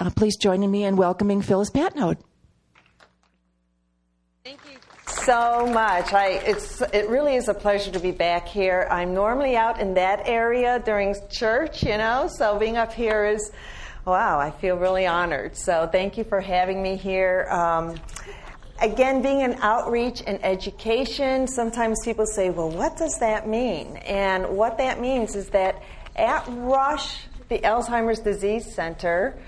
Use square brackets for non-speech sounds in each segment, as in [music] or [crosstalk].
uh, please join me in welcoming Phyllis Patnode. Thank you so much. I, it's, it really is a pleasure to be back here. I'm normally out in that area during church, you know, so being up here is, wow, I feel really honored. So thank you for having me here. Um, again, being in outreach and education, sometimes people say, well, what does that mean? And what that means is that at Rush, the Alzheimer's Disease Center,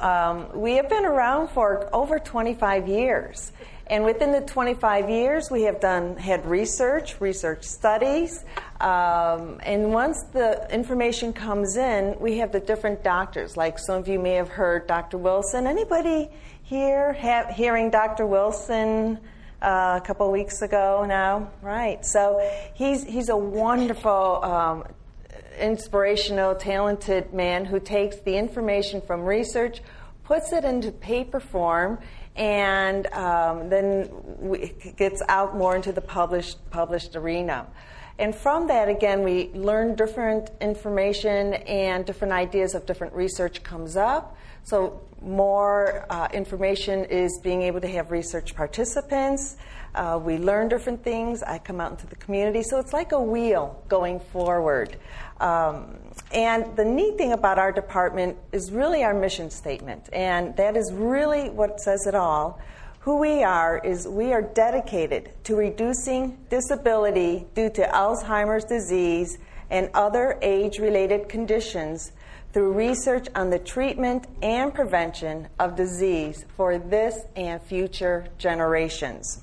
um, we have been around for over 25 years. And within the 25 years, we have done had research, research studies, um, and once the information comes in, we have the different doctors. Like some of you may have heard Dr. Wilson. Anybody here hearing Dr. Wilson uh, a couple weeks ago now? Right. So he's he's a wonderful. Um, inspirational, talented man who takes the information from research, puts it into paper form, and um, then it gets out more into the published published arena. And from that, again, we learn different information and different ideas of different research comes up. So more uh, information is being able to have research participants. Uh, we learn different things. I come out into the community. So it's like a wheel going forward. Um, and the neat thing about our department is really our mission statement. And that is really what says it all. Who we are is we are dedicated to reducing disability due to Alzheimer's disease and other age related conditions through research on the treatment and prevention of disease for this and future generations.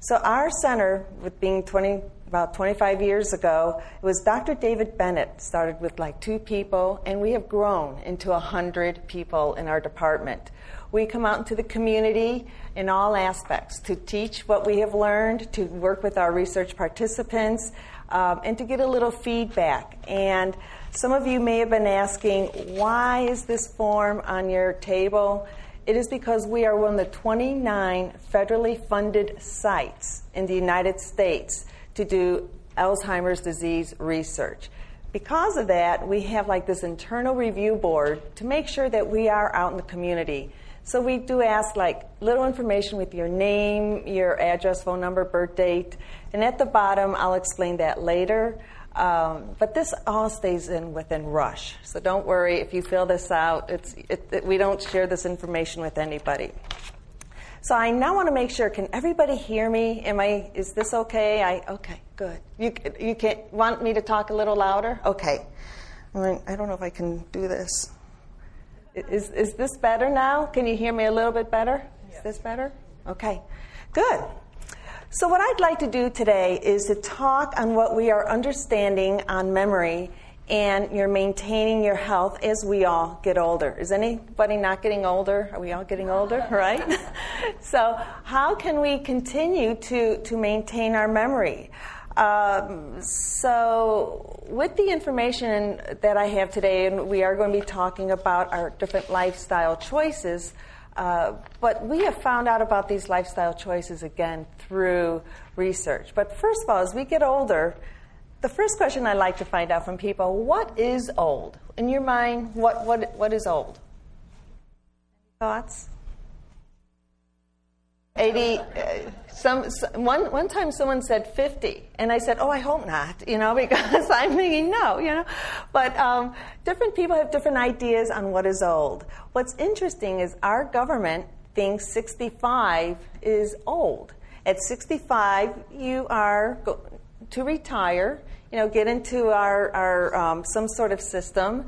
So, our center, with being 20, about 25 years ago, it was Dr. David Bennett started with like two people, and we have grown into 100 people in our department. We come out into the community in all aspects to teach what we have learned, to work with our research participants, um, and to get a little feedback. And some of you may have been asking, why is this form on your table? It is because we are one of the 29 federally funded sites in the United States to do Alzheimer's disease research. Because of that, we have like this internal review board to make sure that we are out in the community. So we do ask like little information with your name, your address, phone number, birth date, and at the bottom I'll explain that later. Um, but this all stays in within Rush, so don't worry if you fill this out. It, it, we don't share this information with anybody. So I now want to make sure. Can everybody hear me? Am I? Is this okay? I okay. Good. You you can want me to talk a little louder? Okay. I don't know if I can do this. Is is this better now? Can you hear me a little bit better? Is this better? Okay. Good. So, what I'd like to do today is to talk on what we are understanding on memory and you're maintaining your health as we all get older. Is anybody not getting older? Are we all getting older, [laughs] right? [laughs] so, how can we continue to, to maintain our memory? Um, so, with the information that I have today, and we are going to be talking about our different lifestyle choices. Uh, but we have found out about these lifestyle choices again through research. But first of all, as we get older, the first question I like to find out from people what is old? In your mind, what, what, what is old? Thoughts? 80 uh, some, some, one, one time someone said 50 and i said oh i hope not [laughs] you know because [laughs] i'm thinking no you know but um, different people have different ideas on what is old what's interesting is our government thinks 65 is old at 65 you are to retire you know get into our, our um, some sort of system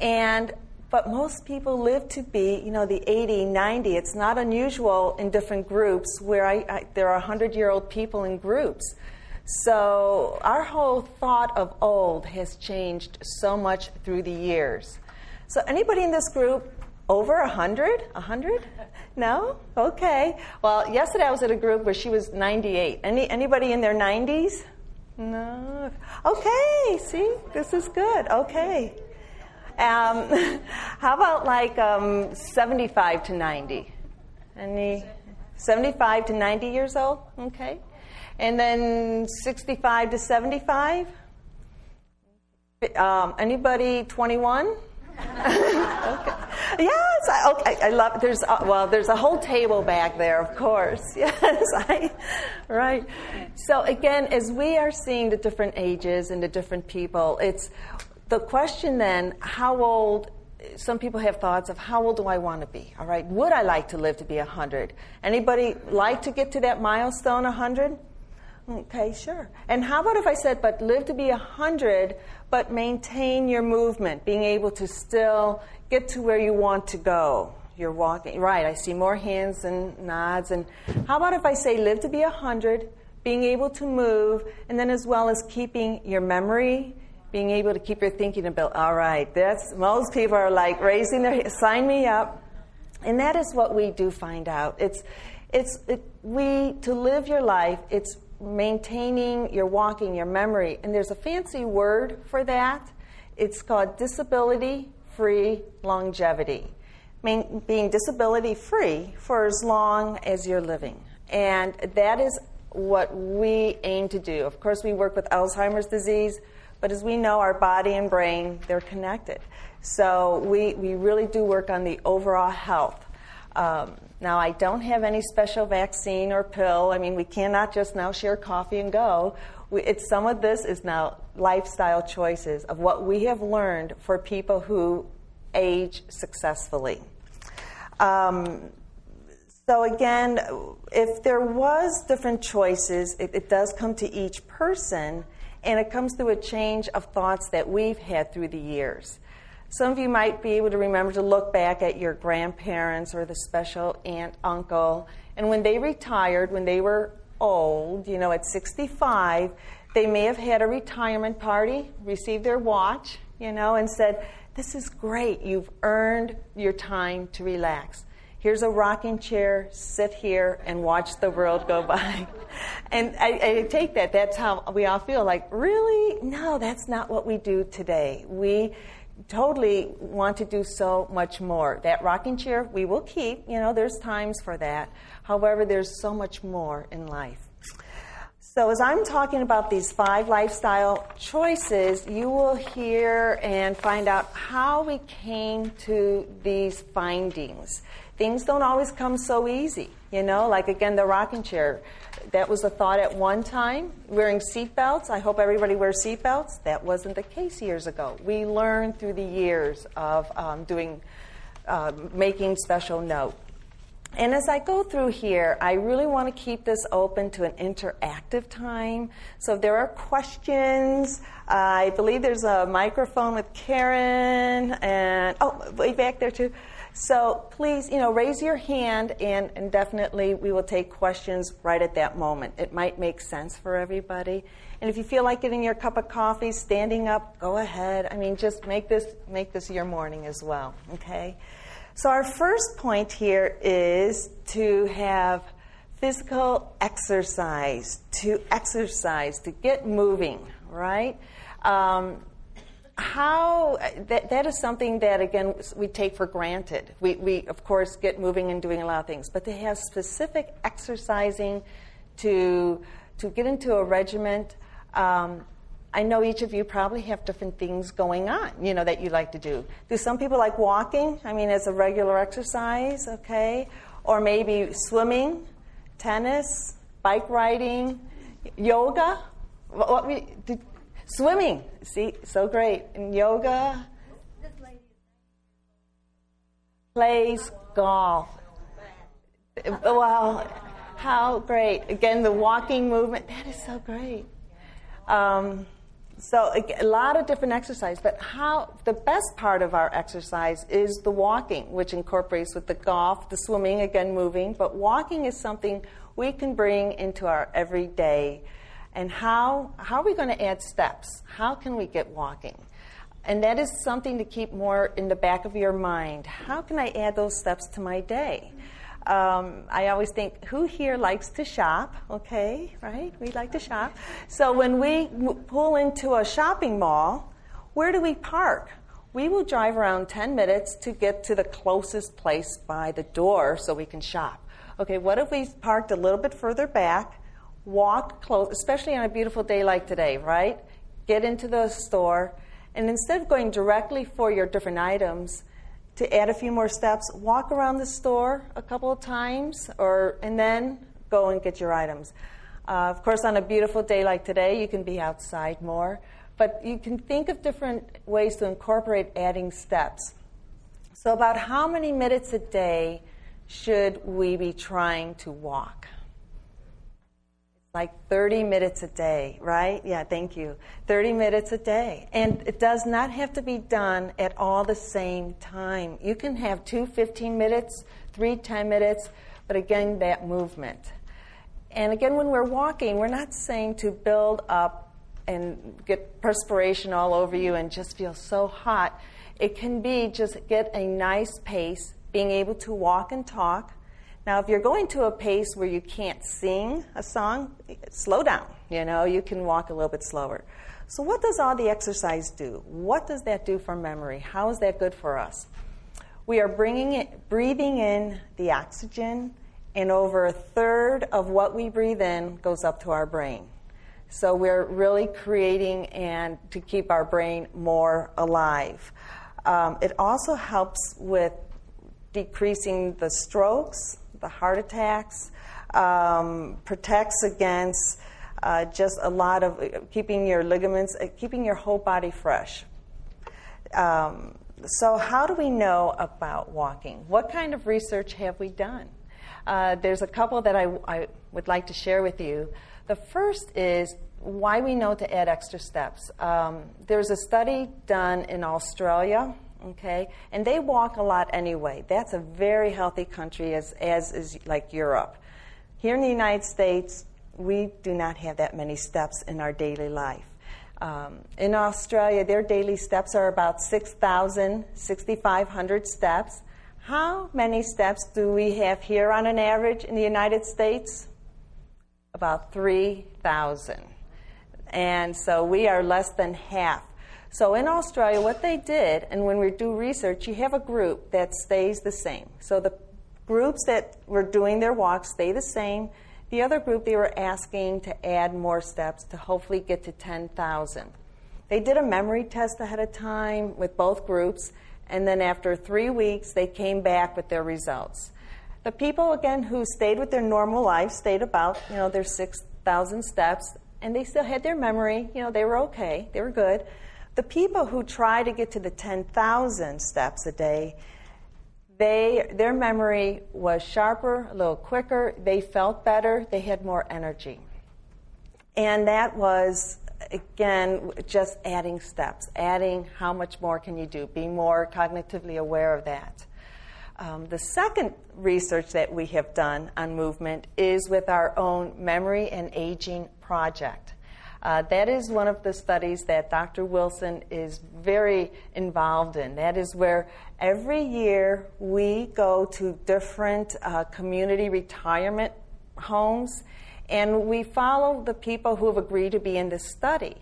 and but most people live to be, you know, the 80, 90. It's not unusual in different groups where I, I, there are 100 year old people in groups. So our whole thought of old has changed so much through the years. So anybody in this group over 100? 100? No? Okay. Well, yesterday I was at a group where she was 98. Any, anybody in their 90s? No. Okay, see? This is good. Okay. Um, [laughs] how about like um, 75 to 90? Any 75 to 90 years old? Okay. And then 65 to 75? Um, anybody 21? [laughs] okay. Yes, I, okay, I love. There's well, there's a whole table back there, of course. [laughs] Yes, I, right. So again, as we are seeing the different ages and the different people, it's the question then: How old? Some people have thoughts of how old do I want to be? All right, would I like to live to be hundred? Anybody like to get to that milestone, hundred? Okay, sure. And how about if I said, but live to be 100, but maintain your movement, being able to still get to where you want to go? You're walking. Right, I see more hands and nods. And how about if I say, live to be 100, being able to move, and then as well as keeping your memory, being able to keep your thinking about, all right, that's, most people are like raising their, sign me up. And that is what we do find out. It's, it's, it, we, to live your life, it's maintaining your walking, your memory. And there's a fancy word for that. It's called disability free longevity, Main, being disability free for as long as you're living. And that is what we aim to do. Of course, we work with Alzheimer's disease, but as we know, our body and brain, they're connected. So we, we really do work on the overall health. Um, now, I don't have any special vaccine or pill. I mean, we cannot just now share coffee and go. We, it's, some of this is now lifestyle choices of what we have learned for people who age successfully. Um, so again, if there was different choices, it, it, does come to each person, and it comes through a change of thoughts that we've had through the years. Some of you might be able to remember to look back at your grandparents or the special aunt, uncle, and when they retired, when they were old, you know, at 65, they may have had a retirement party, received their watch, you know, and said, This is great. You've earned your time to relax. Here's a rocking chair, sit here and watch the world go by. [laughs] and I, I take that. That's how we all feel like, really? No, that's not what we do today. We totally want to do so much more. That rocking chair we will keep, you know, there's times for that. However, there's so much more in life. So, as I'm talking about these five lifestyle choices, you will hear and find out how we came to these findings. Things don't always come so easy, you know, like again, the rocking chair that was a thought at one time. Wearing seatbelts, I hope everybody wears seatbelts. That wasn't the case years ago. We learned through the years of um, doing, uh, making special note. And as I go through here, I really want to keep this open to an interactive time. So if there are questions, uh, I believe there's a microphone with Karen, and oh, way back there too. So please, you know, raise your hand, and, and definitely we will take questions right at that moment. It might make sense for everybody. And if you feel like getting your cup of coffee, standing up, go ahead. I mean, just make this make this your morning as well. Okay. So our first point here is to have physical exercise, to exercise, to get moving, right? Um, how that, that is something that again we take for granted we, we of course get moving and doing a lot of things but to have specific exercising to to get into a regiment um, i know each of you probably have different things going on you know that you like to do do some people like walking i mean as a regular exercise okay or maybe swimming tennis bike riding yoga what, what did, Swimming, see, so great. And yoga. Plays golf. Well, how great. Again, the walking movement, that is so great. Um, so a lot of different exercise, but how the best part of our exercise is the walking, which incorporates with the golf, the swimming, again moving. But walking is something we can bring into our everyday and how, how are we going to add steps? How can we get walking? And that is something to keep more in the back of your mind. How can I add those steps to my day? Um, I always think, who here likes to shop? Okay, right? We like to shop. So when we pull into a shopping mall, where do we park? We will drive around 10 minutes to get to the closest place by the door so we can shop. Okay, what if we parked a little bit further back walk close, especially on a beautiful day like today, right? Get into the store, and instead of going directly for your different items, to add a few more steps, walk around the store a couple of times, or and then go and get your items. Uh, of course, on a beautiful day like today, you can be outside more, but you can think of different ways to incorporate adding steps. So, about how many minutes a day should we be trying to walk? Like 30 minutes a day, right? Yeah, thank you. 30 minutes a day. And it does not have to be done at all the same time. You can have two 15 minutes, three 10 minutes, but again, that movement. And again, when we're walking, we're not saying to build up and get perspiration all over you and just feel so hot. It can be just get a nice pace, being able to walk and talk now, if you're going to a pace where you can't sing a song, slow down. You know, you can walk a little bit slower. So, what does all the exercise do? What does that do for memory? How is that good for us? We are bringing it, breathing in the oxygen, and over a third of what we breathe in goes up to our brain. So we're really creating and to keep our brain more alive. Um, it also helps with decreasing the strokes, the heart attacks, um, protects against uh, just a lot of uh, keeping your ligaments, uh, keeping your whole body fresh. Um, so, how do we know about walking? What kind of research have we done? Uh, there's a couple that I, I, would like to share with you. The first is why we know to add extra steps. Um, there's a study done in Australia okay? And they walk a lot anyway. That's a very healthy country, as, as is like Europe. Here in the United States, we do not have that many steps in our daily life. Um, in Australia, their daily steps are about 6,000, 6,500 steps. How many steps do we have here on an average in the United States? About 3,000. And so we are less than half so in Australia, what they did, and when we do research, you have a group that stays the same. So the groups that were doing their walks stay the same. The other group, they were asking to add more steps to hopefully get to 10,000. They did a memory test ahead of time with both groups, and then after three weeks, they came back with their results. The people, again, who stayed with their normal life stayed about, you know, their 6,000 steps, and they still had their memory. You know, they were okay, they were good. The people who try to get to the 10,000 steps a day, they, their memory was sharper, a little quicker, they felt better, they had more energy. And that was, again, just adding steps, adding how much more can you do, being more cognitively aware of that. Um, the second research that we have done on movement is with our own memory and aging project. Uh, that is one of the studies that Dr. Wilson is very involved in. That is where every year we go to different uh, community retirement homes and we follow the people who have agreed to be in this study.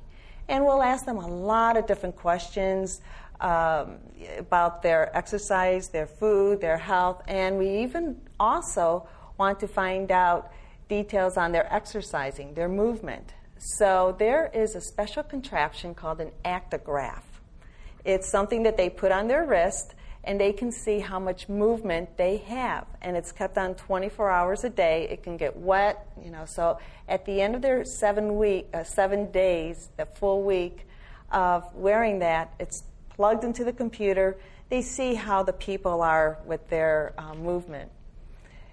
And we'll ask them a lot of different questions um, about their exercise, their food, their health, and we even also want to find out details on their exercising, their movement. So there is a special contraption called an actigraph. It's something that they put on their wrist and they can see how much movement they have and it's kept on 24 hours a day. It can get wet you know so at the end of their seven week uh, seven days the full week of wearing that it's plugged into the computer. They see how the people are with their uh, movement.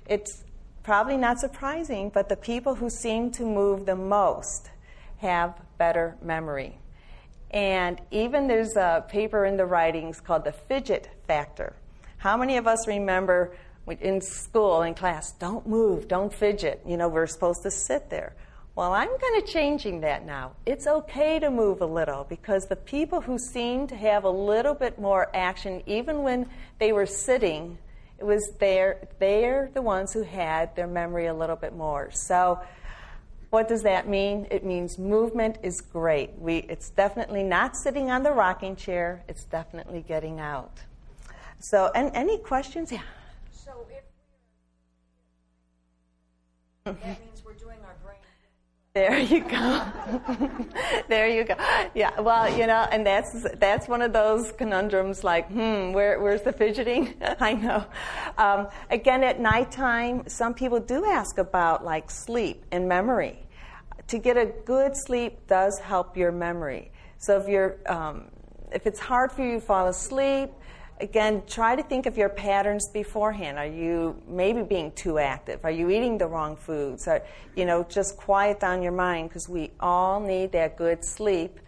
It's probably not surprising but the people who seem to move the most have better memory. And even there's a paper in the writings called the fidget factor. How many of us remember in school, in class, don't move, don't fidget? You know, we're supposed to sit there. Well, I'm kind of changing that now. It's okay to move a little because the people who seemed to have a little bit more action, even when they were sitting, it was they're, they're the ones who had their memory a little bit more. So what does that mean? It means movement is great. We, it's definitely not sitting on the rocking chair, it's definitely getting out. So, and any questions? Yeah. So, if mm-hmm. that means we're doing our brain. There you go. [laughs] there you go. Yeah. Well, you know, and that's that's one of those conundrums. Like, hmm, where, where's the fidgeting? [laughs] I know. Um, again, at nighttime, some people do ask about like sleep and memory. To get a good sleep does help your memory. So if you're um, if it's hard for you to fall asleep, again, try to think of your patterns beforehand. Are you maybe being too active? Are you eating the wrong foods? Or, you know, just quiet down your mind because we all need that good sleep.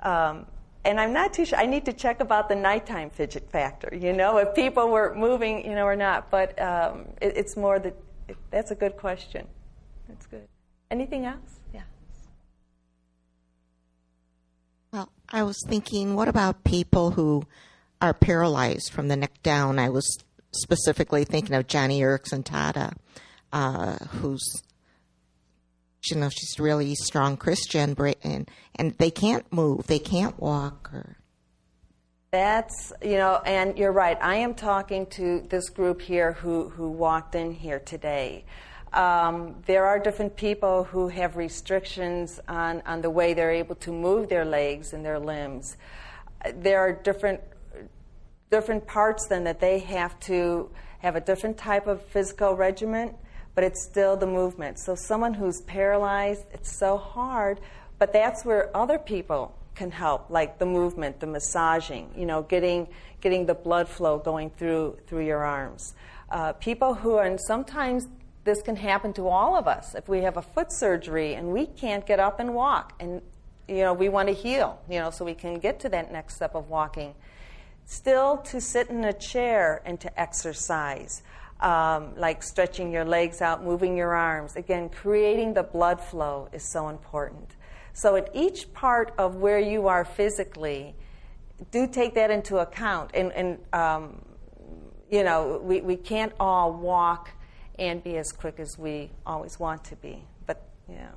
Um, and I'm not too sure. I need to check about the nighttime fidget factor. You know, if people were moving, you know, or not. But um, it, it's more that it, that's a good question. That's good. Anything else? Yeah. Well, I was thinking, what about people who are paralyzed from the neck down. I was specifically thinking of Joni Eareckson Tada, uh, who's you know she's really strong Christian, and and they can't move, they can't walk. Or that's you know, and you're right. I am talking to this group here who who walked in here today. Um, there are different people who have restrictions on, on the way they're able to move their legs and their limbs. There are different different parts then that they have to have a different type of physical regimen, but it's still the movement. So someone who's paralyzed, it's so hard, but that's where other people can help, like the movement, the massaging, you know, getting getting the blood flow going through through your arms. Uh, people who are, and sometimes this can happen to all of us. If we have a foot surgery and we can't get up and walk, and you know, we want to heal, you know, so we can get to that next step of walking still to sit in a chair and to exercise, um, like stretching your legs out, moving your arms. Again, creating the blood flow is so important. So, at each part of where you are physically, do take that into account. And, and um, you know, we, we can't all walk and be as quick as we always want to be. But, yeah.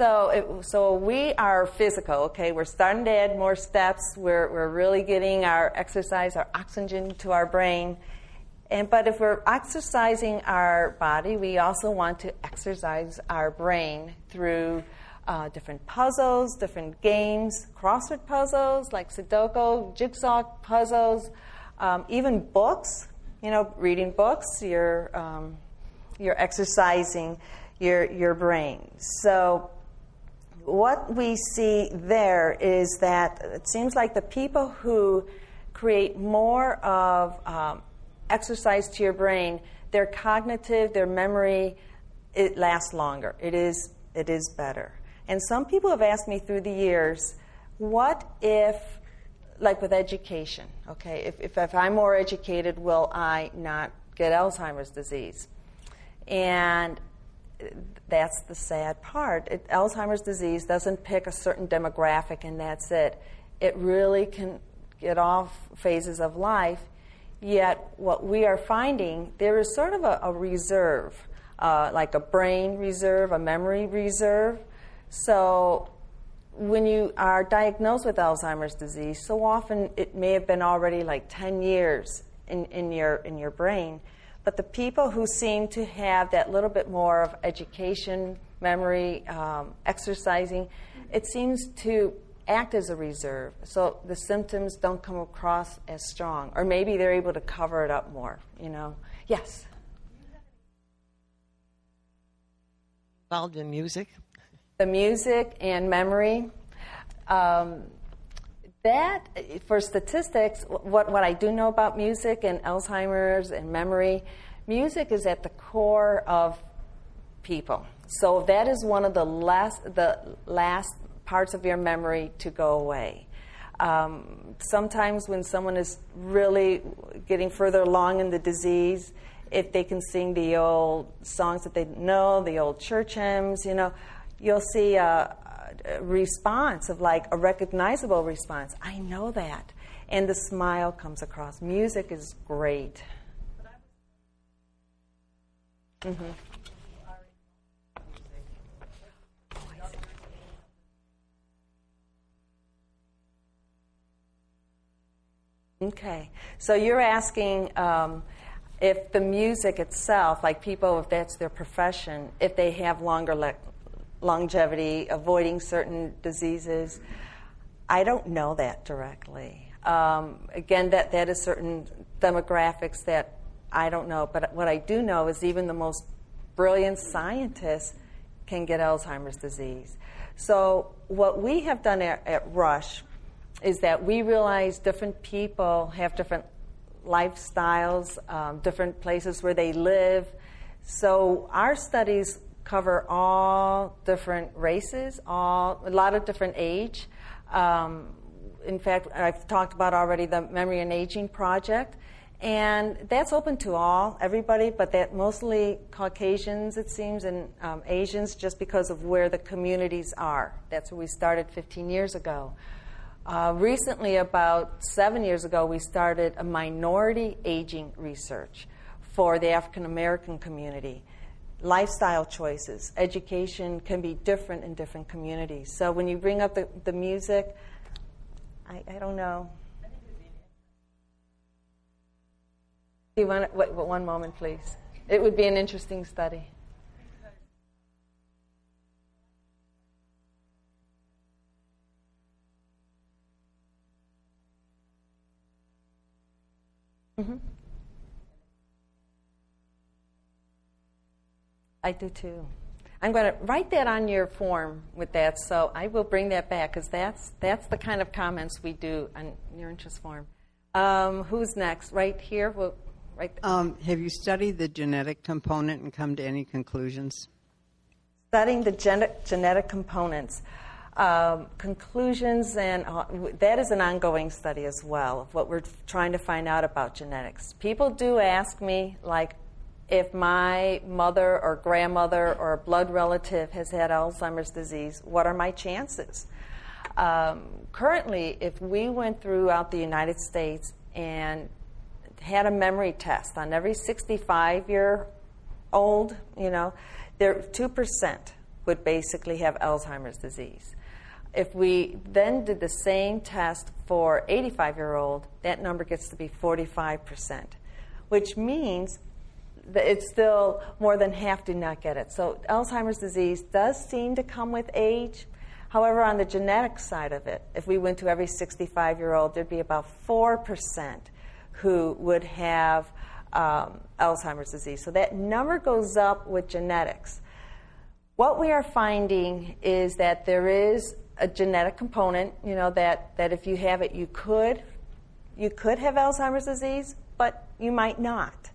So, it, so we are physical, okay? We're starting to add more steps. We're, we're really getting our exercise, our oxygen to our brain. And, but if we're exercising our body, we also want to exercise our brain through uh, different puzzles, different games, crossword puzzles like Sudoku, jigsaw puzzles, um, even books. You know, reading books, you're, um, you're exercising your, your brain. So, what we see there is that it seems like the people who create more of um, exercise to your brain, their cognitive, their memory, it lasts longer. It is, it is better. And some people have asked me through the years, what if, like with education, okay, if, if, if I'm more educated, will I not get Alzheimer's disease? And that's the sad part. It, Alzheimer's disease doesn't pick a certain demographic and that's it. It really can get off phases of life. Yet, what we are finding, there is sort of a, a reserve, uh, like a brain reserve, a memory reserve. So, when you are diagnosed with Alzheimer's disease, so often it may have been already like 10 years in, in, your, in your brain. But the people who seem to have that little bit more of education, memory, um, exercising, it seems to act as a reserve. So the symptoms don't come across as strong. Or maybe they're able to cover it up more, you know. Yes? Involved in music? The music and memory. Um, that, for statistics, what, what I do know about music and Alzheimer's and memory, music is at the core of people. So that is one of the last, the last parts of your memory to go away. Um, sometimes when someone is really getting further along in the disease, if they can sing the old songs that they know, the old church hymns, you know, you'll see a, response of like a recognizable response. I know that. And the smile comes across. Music is great. Mm-hmm. Okay, so you're asking um, if the music itself, like people, if that's their profession, if they have longer le- longevity, avoiding certain diseases, I don't know that directly. Um, again, that, that is certain demographics that I don't know. But what I do know is even the most brilliant scientists can get Alzheimer's disease. So, what we have done at, at Rush is that we realize different people have different lifestyles, um, different places where they live. So, our studies cover all different races, all a lot of different age. Um, in fact, I've talked about already the Memory and Aging Project, and that's open to all, everybody, but that mostly Caucasians, it seems, and um, Asians, just because of where the communities are. That's where we started 15 years ago. Uh, recently, about seven years ago, we started a minority aging research for the African American community. Lifestyle choices, education can be different in different communities. So when you bring up the, the music, I, I don't know. You want to, wait, one moment, please? It would be an interesting study. Mm-hmm. I do too. I'm going to write that on your form with that, so I will bring that back because that's that's the kind of comments we do on your interest form. Um, who's next? Right here. We'll, right. Um, have you studied the genetic component and come to any conclusions? Studying the gen- genetic components. Um, conclusions, and uh, that is an ongoing study as well of what we're trying to find out about genetics. People do ask me, like, if my mother or grandmother or a blood relative has had Alzheimer's disease, what are my chances? Um, currently, if we went throughout the United States and had a memory test on every 65 year old, you know, there 2% would basically have Alzheimer's disease. If we then did the same test for 85 year old, that number gets to be 45%, which means it's still more than half do not get it. So Alzheimer's disease does seem to come with age. However, on the genetic side of it, if we went to every 65 year old, there'd be about 4% who would have um, Alzheimer's disease. So that number goes up with genetics. What we are finding is that there is a genetic component, you know, that, that if you have it, you could, you could have Alzheimer's disease, but you might not.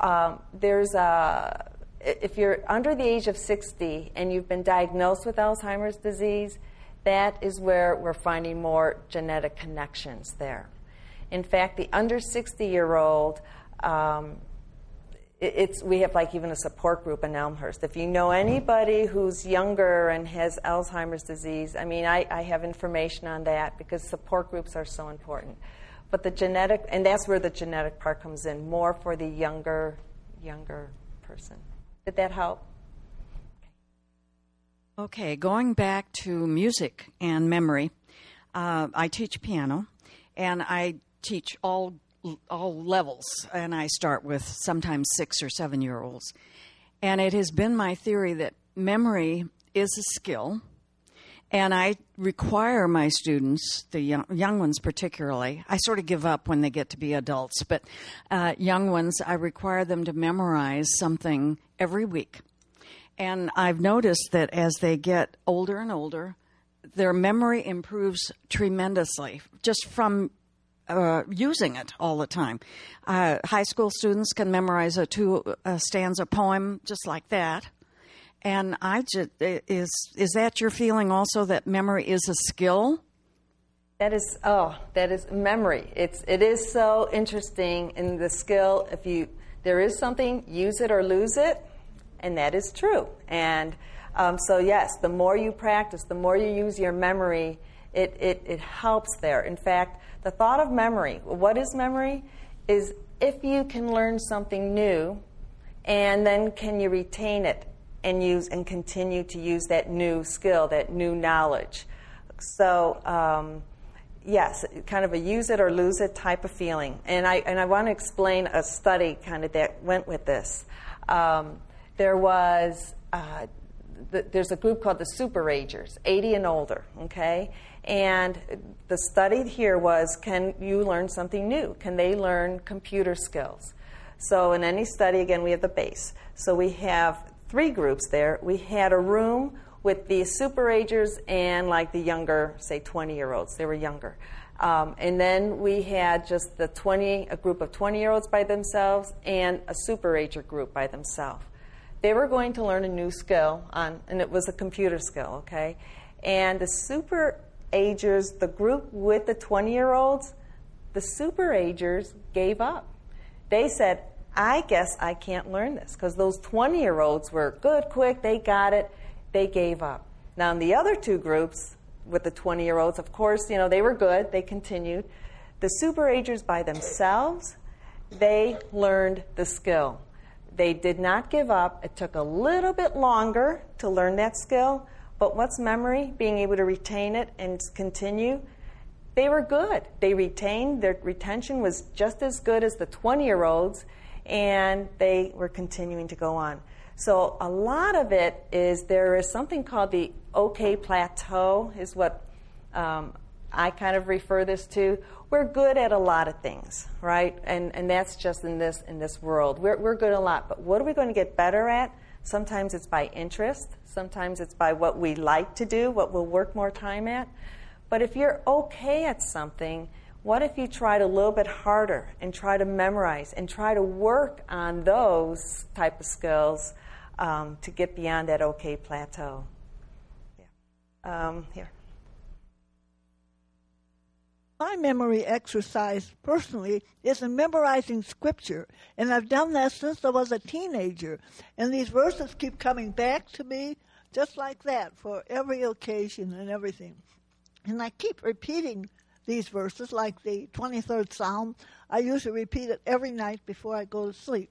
Um, there's a, if you're under the age of 60 and you've been diagnosed with Alzheimer's disease, that is where we're finding more genetic connections there. In fact, the under 60 year old, um, it's we have like even a support group in Elmhurst. If you know anybody who's younger and has Alzheimer's disease, I mean, I, I have information on that because support groups are so important. But the genetic, and that's where the genetic part comes in, more for the younger, younger person. Did that help? Okay, going back to music and memory, uh, I teach piano, and I teach all all levels, and I start with sometimes six or seven year olds. And it has been my theory that memory is a skill, and I require my students, the young, young ones particularly, I sort of give up when they get to be adults, but uh, young ones, I require them to memorize something every week. And I've noticed that as they get older and older, their memory improves tremendously just from uh, using it all the time. Uh, high school students can memorize a two uh, stanza poem just like that. And I just is is that your feeling also that memory is a skill? That is oh, that is memory. It's it is so interesting in the skill. If you there is something, use it or lose it, and that is true. And um, so yes, the more you practice, the more you use your memory, it, it, it helps there. In fact, the thought of memory, what is memory? Is if you can learn something new and then can you retain it and use and continue to use that new skill, that new knowledge. So, um, yes, kind of a use it or lose it type of feeling. And I, and I want to explain a study kind of that went with this. Um, there was, uh, the, there's a group called the Super Agers, 80 and older, okay? And the study here was can you learn something new? Can they learn computer skills? So, in any study, again, we have the base. So, we have three groups there. We had a room with the super agers and like the younger, say 20 year olds. They were younger. Um, and then we had just the 20, a group of 20 year olds by themselves and a super ager group by themselves. They were going to learn a new skill on, and it was a computer skill, okay? And the super agers, the group with the 20 year olds, the super agers gave up. They said, I guess I can't learn this because those 20 year olds were good, quick, they got it, they gave up. Now, in the other two groups, with the 20 year olds, of course, you know, they were good, they continued. The super agers by themselves, they learned the skill. They did not give up. It took a little bit longer to learn that skill, but what's memory? Being able to retain it and continue. They were good. They retained, their retention was just as good as the 20 year olds, and they were continuing to go on. So a lot of it is there is something called the OK plateau, is what um, I kind of refer this to. We're good at a lot of things, right? And and that's just in this in this world. We're we're good at a lot, but what are we going to get better at? Sometimes it's by interest. Sometimes it's by what we like to do, what we'll work more time at. But if you're okay at something, what if you tried a little bit harder and try to memorize and try to work on those type of skills um, to get beyond that okay plateau? Yeah. Um, here. My memory exercise personally is in memorizing scripture, and I've done that since I was a teenager. And these verses keep coming back to me just like that for every occasion and everything. And I keep repeating these verses, like the 23rd Psalm. I usually repeat it every night before I go to sleep.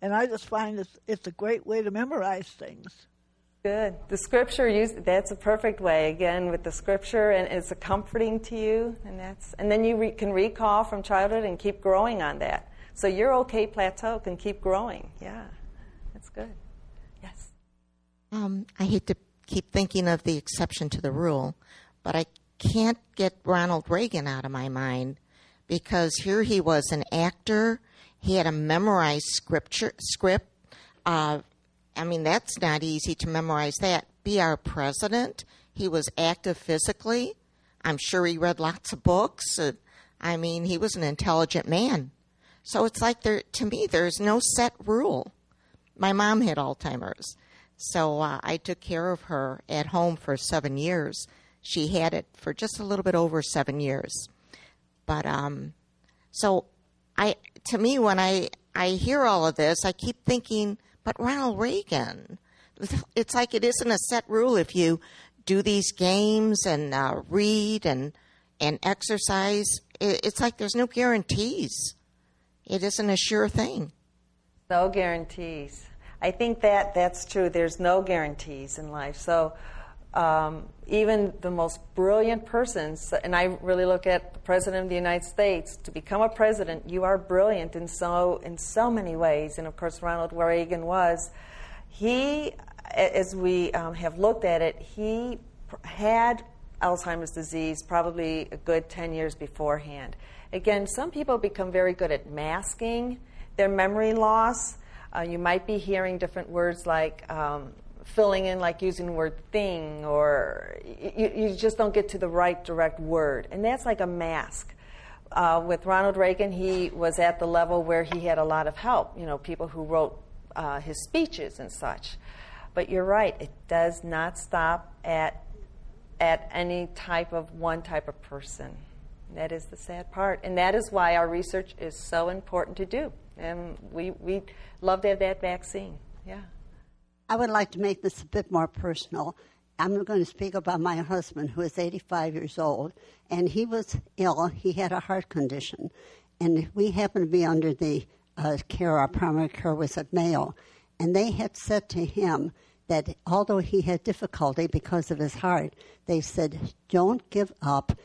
And I just find it's, it's a great way to memorize things. Good. The scripture use that's a perfect way again with the scripture and it's a comforting to you and that's and then you re, can recall from childhood and keep growing on that. So your okay plateau can keep growing. Yeah. That's good. Yes. Um, I hate to keep thinking of the exception to the rule, but I can't get Ronald Reagan out of my mind because here he was an actor. He had a memorized scripture script. Uh, I mean, that's not easy to memorize that. Be our president. He was active physically. I'm sure he read lots of books. Uh, I mean, he was an intelligent man. So it's like there to me, there's no set rule. My mom had Alzheimer's, so uh, I took care of her at home for seven years she had it for just a little bit over seven years. But um, so I, to me, when I I hear all of this, I keep thinking, but Ronald Reagan. [laughs] It's like it isn't a set rule if you do these games and uh, read and and exercise. It's like there's no guarantees. It isn't a sure thing. No guarantees. I think that that's true. There's no guarantees in life. So um, even the most brilliant persons, and I really look at the President of the United States, to become a president, you are brilliant in so, in so many ways. And of course, Ronald Reagan was. He, as we um, have looked at it, he had Alzheimer's disease probably a good 10 years beforehand. Again, some people become very good at masking their memory loss. Uh, you might be hearing different words like um, filling in like using the word thing or you, you just don't get to the right direct word. And that's like a mask. Uh, with Ronald Reagan, he was at the level where he had a lot of help, you know, people who wrote uh, his speeches and such. But you're right, it does not stop at, at any type of one type of person. That is the sad part. And that is why our research is so important to do. And we, we love to have that vaccine. Yeah. I would like to make this a bit more personal. I'm going to speak about my husband, who is 85 years old, and he was ill. He had a heart condition, and we happened to be under the uh, care, our primary care was at Mayo, and they had said to him that although he had difficulty because of his heart, they said, Don't give up.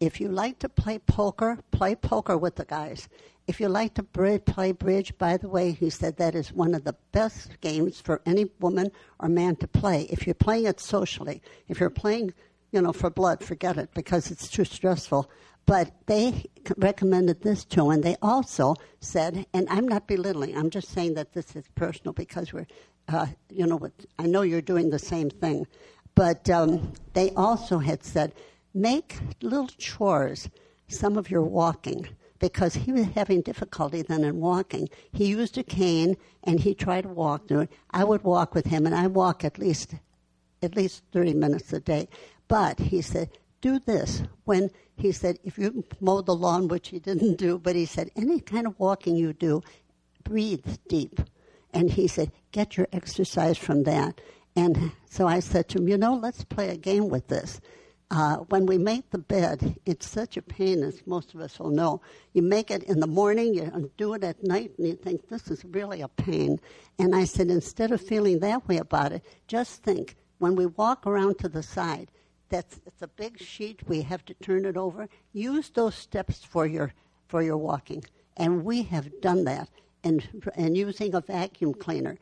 if you like to play poker, play poker with the guys. If you like to play bridge, by the way, he said that is one of the best games for any woman or man to play. If you're playing it socially, if you're playing, you know, for blood, forget it because it's too stressful. But they recommended this too, and they also said, and I'm not belittling, I'm just saying that this is personal because we're, uh, you know, I know you're doing the same thing. But um, they also had said, make little chores some of your walking because he was having difficulty then in walking. He used a cane and he tried to walk through it. I would walk with him and I walk at least at least 30 minutes a day. But he said, do this. When he said, if you mow the lawn, which he didn't do, but he said, any kind of walking you do, breathe deep. And he said, get your exercise from that. And so I said to him, you know, let's play a game with this. Uh, when we make the bed, it's such a pain, as most of us will know. You make it in the morning, you do it at night, and you think, this is really a pain. And I said, instead of feeling that way about it, just think when we walk around to the side, that's it's a big sheet, we have to turn it over. Use those steps for your, for your walking. And we have done that. And, and using a vacuum cleaner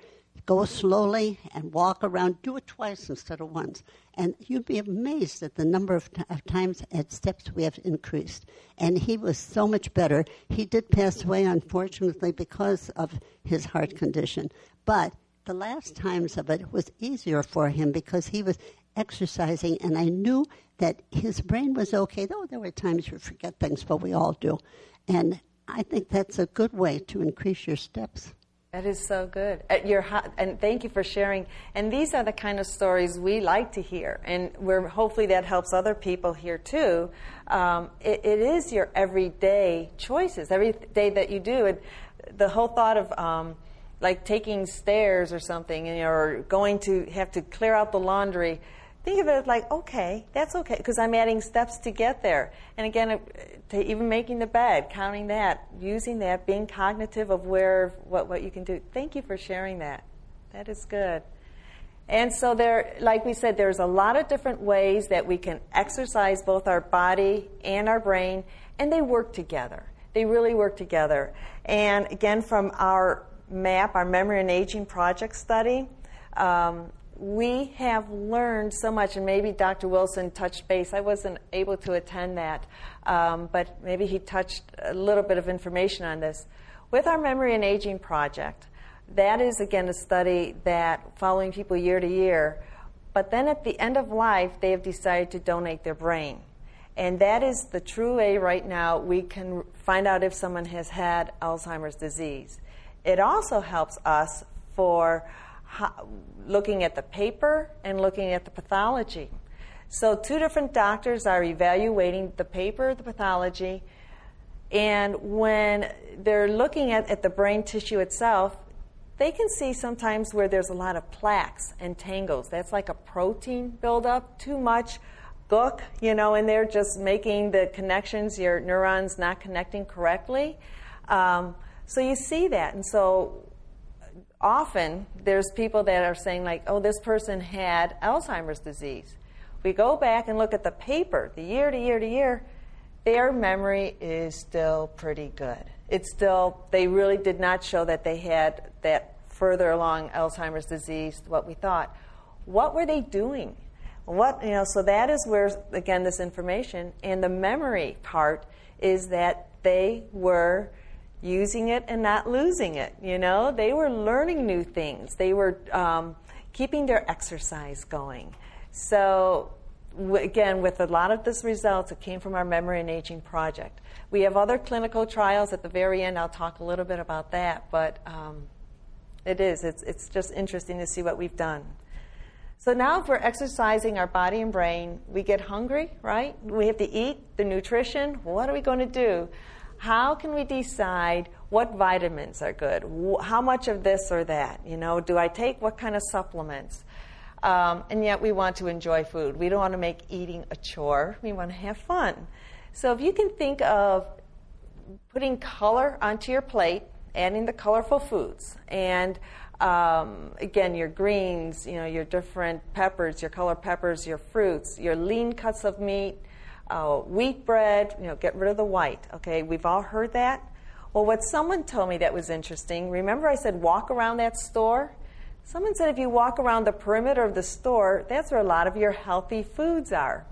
go slowly and walk around. Do it twice instead of once. And you'd be amazed at the number of, t- of times and steps we have increased. And he was so much better. He did pass away, unfortunately, because of his heart condition. But the last times of it was easier for him because he was exercising, and I knew that his brain was okay, though there were times you forget things, but we all do. And I think that's a good way to increase your steps. That is so good. Uh, your, and thank you for sharing. And these are the kind of stories we like to hear. And we're, hopefully that helps other people here too. Um, it, it is your everyday choices, every day that you do. And the whole thought of um, like taking stairs or something, and, or going to have to clear out the laundry think of it like, okay, that's okay, because I'm adding steps to get there. And again, to even making the bed, counting that, using that, being cognitive of where, what, what you can do. Thank you for sharing that. That is good. And so there, like we said, there's a lot of different ways that we can exercise both our body and our brain, and they work together. They really work together. And again, from our MAP, our Memory and Aging Project study, um, we have learned so much, and maybe Dr. Wilson touched base. I wasn't able to attend that, um, but maybe he touched a little bit of information on this. With our Memory and Aging Project, that is again a study that following people year to year, but then at the end of life, they have decided to donate their brain. And that is the true way right now we can find out if someone has had Alzheimer's disease. It also helps us for looking at the paper and looking at the pathology. So, two different doctors are evaluating the paper, the pathology, and when they're looking at, at the brain tissue itself, they can see sometimes where there's a lot of plaques and tangles. That's like a protein buildup, too much gook, you know, and they're just making the connections, your neurons not connecting correctly. Um, so you see that. And so often there's people that are saying, like, oh, this person had Alzheimer's disease. We go back and look at the paper, the year to year to year, their memory is still pretty good. It's still, they really did not show that they had that further along Alzheimer's disease, what we thought. What were they doing? What, you know, so that is where, again, this information and the memory part is that they were using it and not losing it. You know, they were learning new things. They were um, keeping their exercise going. So w- again, with a lot of this results, it came from our memory and aging project. We have other clinical trials at the very end. I'll talk a little bit about that, but um, it is. It's, it's just interesting to see what we've done. So now, if we're exercising our body and brain, we get hungry, right? We have to eat the nutrition. What are we going to do? How can we decide what vitamins are good? How much of this or that? You know, do I take what kind of supplements? Um, and yet we want to enjoy food. We don't want to make eating a chore. We want to have fun. So if you can think of putting color onto your plate, adding the colorful foods, and um, again, your greens, you know, your different peppers, your color peppers, your fruits, your lean cuts of meat, uh, wheat bread, you know, get rid of the white. Okay, we've all heard that. Well, what someone told me that was interesting, remember I said walk around that store? Someone said if you walk around the perimeter of the store, that's where a lot of your healthy foods are.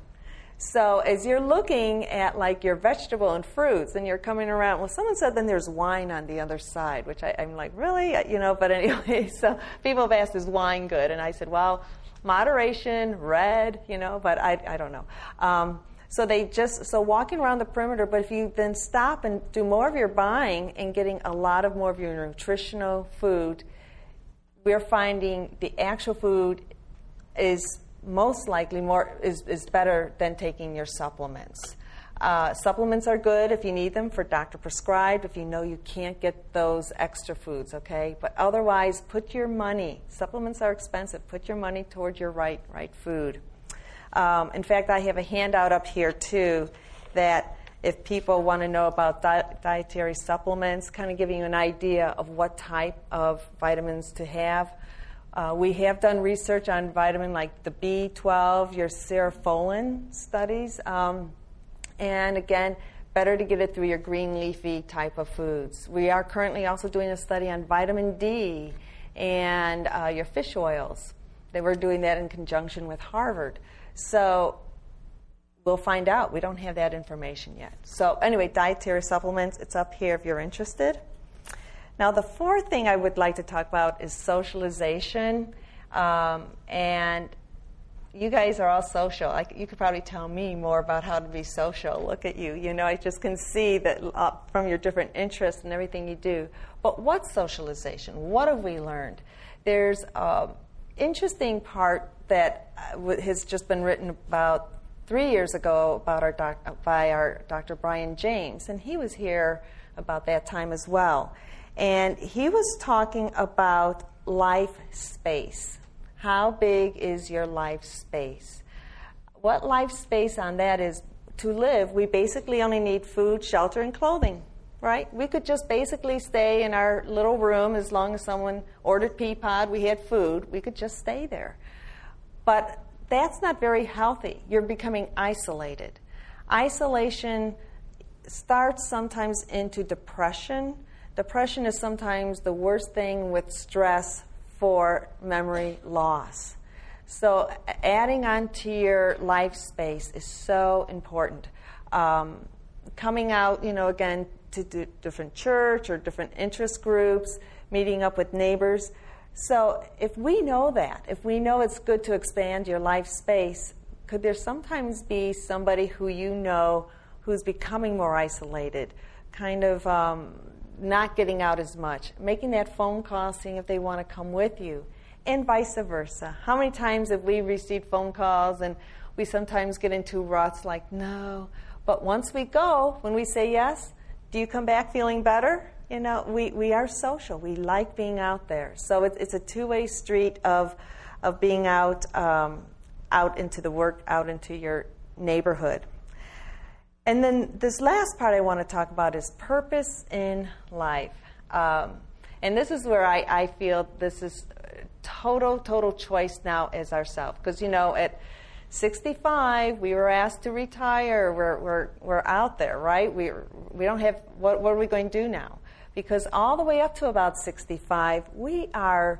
So as you're looking at like your vegetable and fruits, and you're coming around, well, someone said then there's wine on the other side, which I, am like, really, you know. But [laughs] anyway, so people have asked, is wine good? And I said, well, moderation, red, you know, but I, I don't know. Um, so they just so walking around the perimeter, but if you then stop and do more of your buying and getting a lot of more of your nutritional food, we're finding the actual food is most likely more is, is better than taking your supplements. Uh, supplements are good if you need them for doctor prescribed, if you know you can't get those extra foods, okay? But otherwise, put your money, supplements are expensive, put your money toward your right, right food. Um, in fact, I have a handout up here too that if people want to know about di- dietary supplements, kind of giving you an idea of what type of vitamins to have. Uh, we have done research on vitamin like the B12, your cephalosporin studies. Um, and again, better to get it through your green leafy type of foods. We are currently also doing a study on vitamin D and uh, your fish oils. They were doing that in conjunction with Harvard. So we'll find out. We don't have that information yet. So, anyway, dietary supplements, it's up here if you're interested. Now, the fourth thing I would like to talk about is socialization. Um, and you guys are all social. Like you could probably tell me more about how to be social. Look at you. You know, I just can see that uh, from your different interests and everything you do. But what's socialization? What have we learned? There's an interesting part that uh, has just been written about three years ago about our doc- by our Dr. Brian James, and he was here about that time as well. And he was talking about life space. How big is your life space? What life space on that is to live, we basically only need food, shelter, and clothing, right? We could just basically stay in our little room as long as someone ordered Peapod, we had food, we could just stay there. But that's not very healthy. You're becoming isolated. Isolation starts sometimes into depression Depression is sometimes the worst thing with stress for memory loss. So, adding on to your life space is so important. Um, coming out, you know, again, to different church or different interest groups, meeting up with neighbors. So, if we know that, if we know it's good to expand your life space, could there sometimes be somebody who you know who's becoming more isolated, kind of um, not getting out as much, making that phone call, seeing if they want to come with you, and vice versa. How many times have we received phone calls and we sometimes get into ruts like, no. But once we go, when we say yes, do you come back feeling better? You know, we, we are social. We like being out there. So it's, it's a two way street of, of being out, um, out into the work, out into your neighborhood. And then this last part I want to talk about is purpose in life. Um, and this is where I, I feel this is total, total choice now as ourselves. Because, you know, at 65, we were asked to retire. We're, we're, we're out there, right? We, we don't have, what, what are we going to do now? Because all the way up to about 65, we are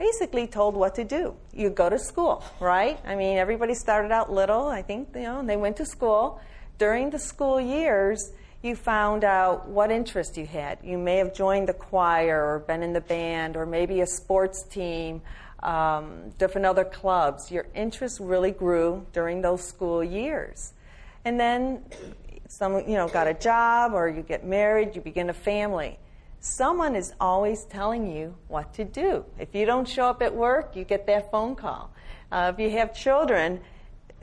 basically told what to do. You go to school, right? I mean, everybody started out little, I think, you know, and they went to school during the school years, you found out what interest you had. You may have joined the choir or been in the band or maybe a sports team, um, different other clubs. Your interest really grew during those school years. And then someone, you know, got a job or you get married, you begin a family. Someone is always telling you what to do. If you don't show up at work, you get that phone call. Uh, if you have children,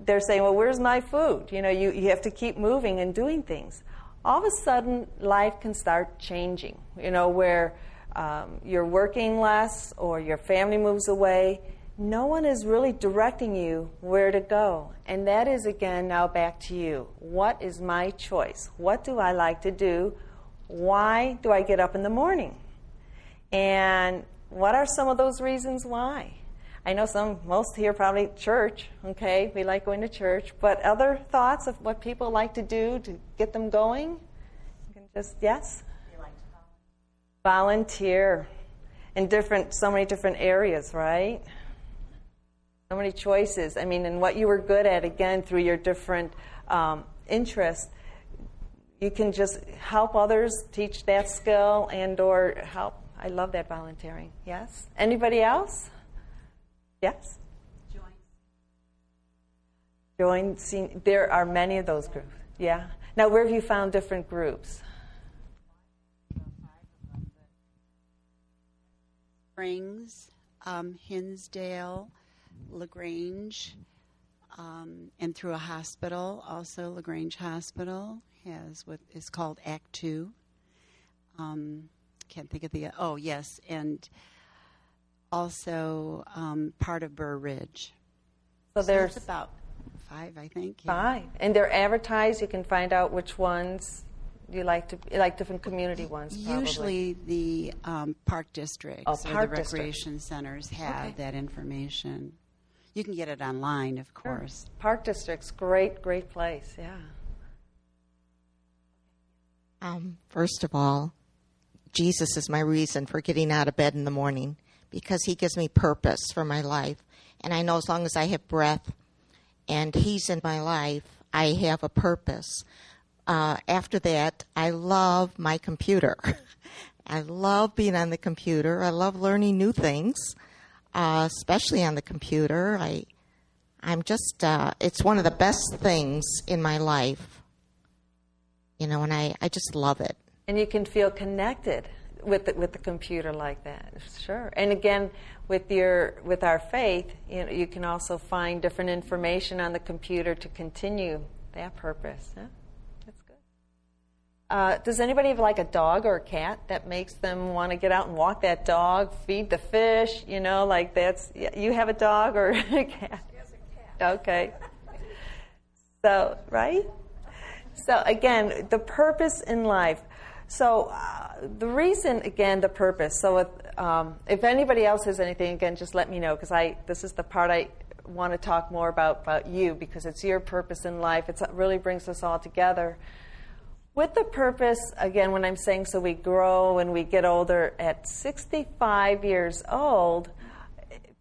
they're saying, well, where's my food? You know, you, you have to keep moving and doing things. All of a sudden, life can start changing, you know, where um, you're working less or your family moves away. No one is really directing you where to go. And that is, again, now back to you. What is my choice? What do I like to do? Why do I get up in the morning? And what are some of those reasons why? I know some, most here probably church, okay? We like going to church. But other thoughts of what people like to do to get them going? You can just, yes? Like volunteer in different, so many different areas, right? So many choices. I mean, and what you were good at, again, through your different um, interests, you can just help others teach that skill and or help. I love that volunteering. Yes? Anybody else? Yes? Join. Join. There are many of those groups. Yeah. Now, where have you found different groups? Springs, um, Hinsdale, LaGrange, um, and through a hospital, also LaGrange Hospital has what is called Act Two. Um, can't think of the oh yes, and also um, part of Burr Ridge. So, so there's about five, I think. Yeah. Five, and they're advertised. You can find out which ones you like to like different community ones. Probably. Usually, the um, park districts oh, or park the recreation centers have okay. that information. You can get it online, of course. Sure. Park districts, great, great place. Yeah. Um, first of all, Jesus is my reason for getting out of bed in the morning because he gives me purpose for my life. And I know as long as I have breath and he's in my life, I have a purpose. Uh, after that, I love my computer. [laughs] I love being on the computer. I love learning new things, uh, especially on the computer. I, I'm just, uh, it's one of the best things in my life you know, and I, I just love it. And you can feel connected with the, with the computer like that, sure. And again, with your with our faith, you know, you can also find different information on the computer to continue that purpose. Yeah, that's good. Uh, does anybody have like a dog or a cat that makes them want to get out and walk that dog, feed the fish? You know, like that's you have a dog or [laughs] a cat? Yes, a cat. Okay. So right. So, again, the purpose in life. So, uh, the reason, again, the purpose. So, if, um, if anybody else has anything, again, just let me know because I this is the part I want to talk more about about you because it's your purpose in life. It's, it really brings us all together. With the purpose, again, when I'm saying so we grow and we get older, at 65 years old,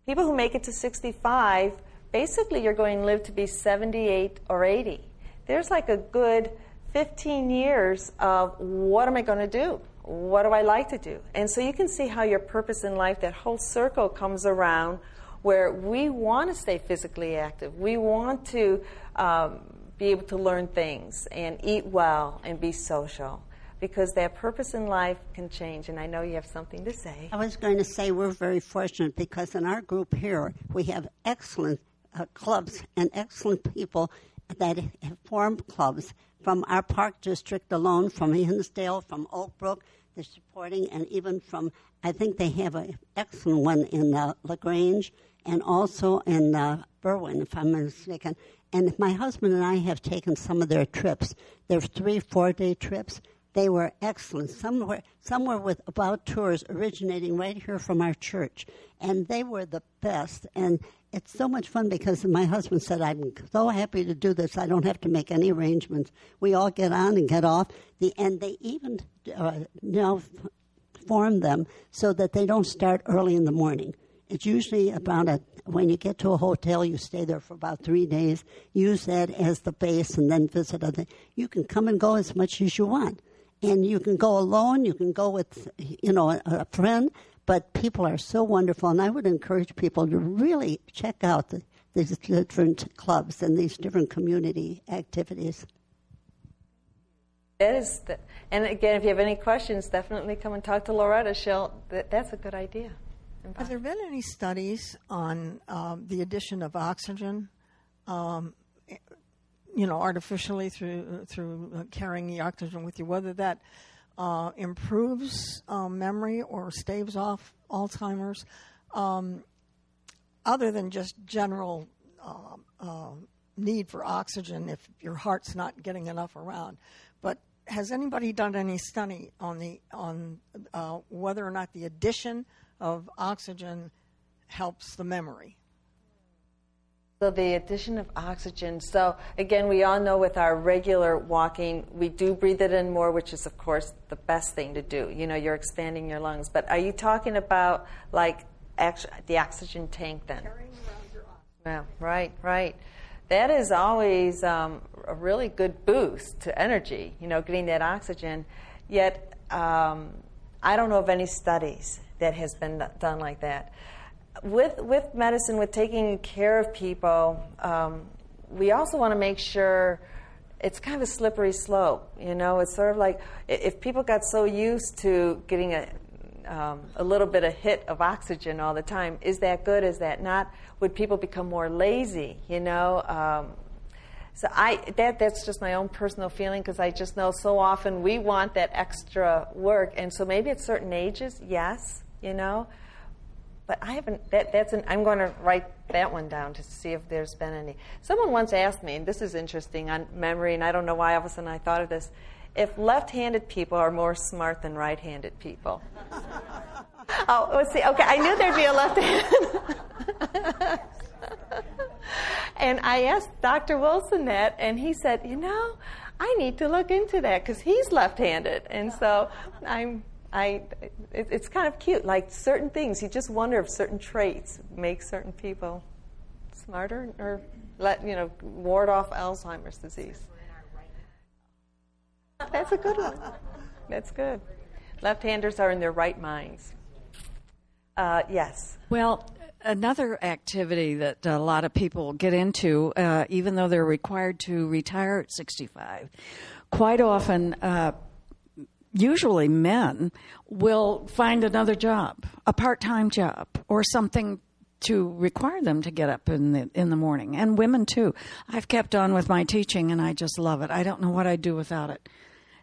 people who make it to 65, basically you're going to live to be 78 or 80 there's like a good 15 years of what am I going to do? What do I like to do? And so you can see how your purpose in life, that whole circle comes around where we want to stay physically active. We want to um, be able to learn things and eat well and be social because that purpose in life can change. And I know you have something to say. I was going to say we're very fortunate because in our group here, we have excellent uh, clubs and excellent people that have formed clubs from our park district alone, from Hinsdale, from Oakbrook, they're supporting, and even from, I think they have an excellent one in uh, LaGrange and also in uh, Berwyn, if I'm mistaken. And my husband and I have taken some of their trips. There's three, four day trips. They were excellent. Some were, some were with about tours originating right here from our church. And they were the best. And it's so much fun because my husband said, I'm so happy to do this. I don't have to make any arrangements. We all get on and get off. The, and they even uh, know, form them so that they don't start early in the morning. It's usually about a, when you get to a hotel, you stay there for about three days. Use that as the base and then visit other. You can come and go as much as you want. And you can go alone, you can go with, you know, a, a friend, but people are so wonderful, and I would encourage people to really check out the, these different clubs and these different community activities. That is, the, and again, if you have any questions, definitely come and talk to Loretta. She'll. That, that's a good idea. Have there been any studies on um, the addition of oxygen, um, you know, artificially through through carrying the oxygen with you? Whether that uh, improves um, memory or staves off Alzheimer's, um, other than just general uh, uh, need for oxygen if your heart's not getting enough around. But has anybody done any study on the on uh, whether or not the addition of oxygen helps the memory. So the addition of oxygen. So again, we all know with our regular walking, we do breathe it in more, which is of course the best thing to do. You know, you're expanding your lungs. But are you talking about like the oxygen tank then? Yeah, right, right. That is always um, a really good boost to energy. You know, getting that oxygen. Yet, um, I don't know of any studies that has been done like that with with medicine, with taking care of people, um, we also want to make sure it's kind of a slippery slope. You know, it's sort of like if people got so used to getting a um, a little bit of hit of oxygen all the time, is that good? Is that not? Would people become more lazy? You know. Um, so I that that's just my own personal feeling because I just know so often we want that extra work, and so maybe at certain ages, yes, you know, but I haven't. That, that's an. I'm going to write that one down to see if there's been any. Someone once asked me, and this is interesting on memory, and I don't know why all of a sudden I thought of this. If left-handed people are more smart than right-handed people. [laughs] oh, let's see. Okay, I knew there'd be a left-hand. and I asked Dr. Wilson that, and he said, you know, I need to look into that because he's left-handed, and so I'm I, it, it's kind of cute. Like certain things, you just wonder if certain traits make certain people smarter or let you know ward off Alzheimer's disease. That's a good one. That's good. Left-handers are in their right minds. Uh, yes. Well, another activity that a lot of people get into, uh, even though they're required to retire at 65, quite often uh, usually men will find another job, a part-time job or something to require them to get up in the in the morning and women too. I've kept on with my teaching and I just love it. I don't know what I'd do without it.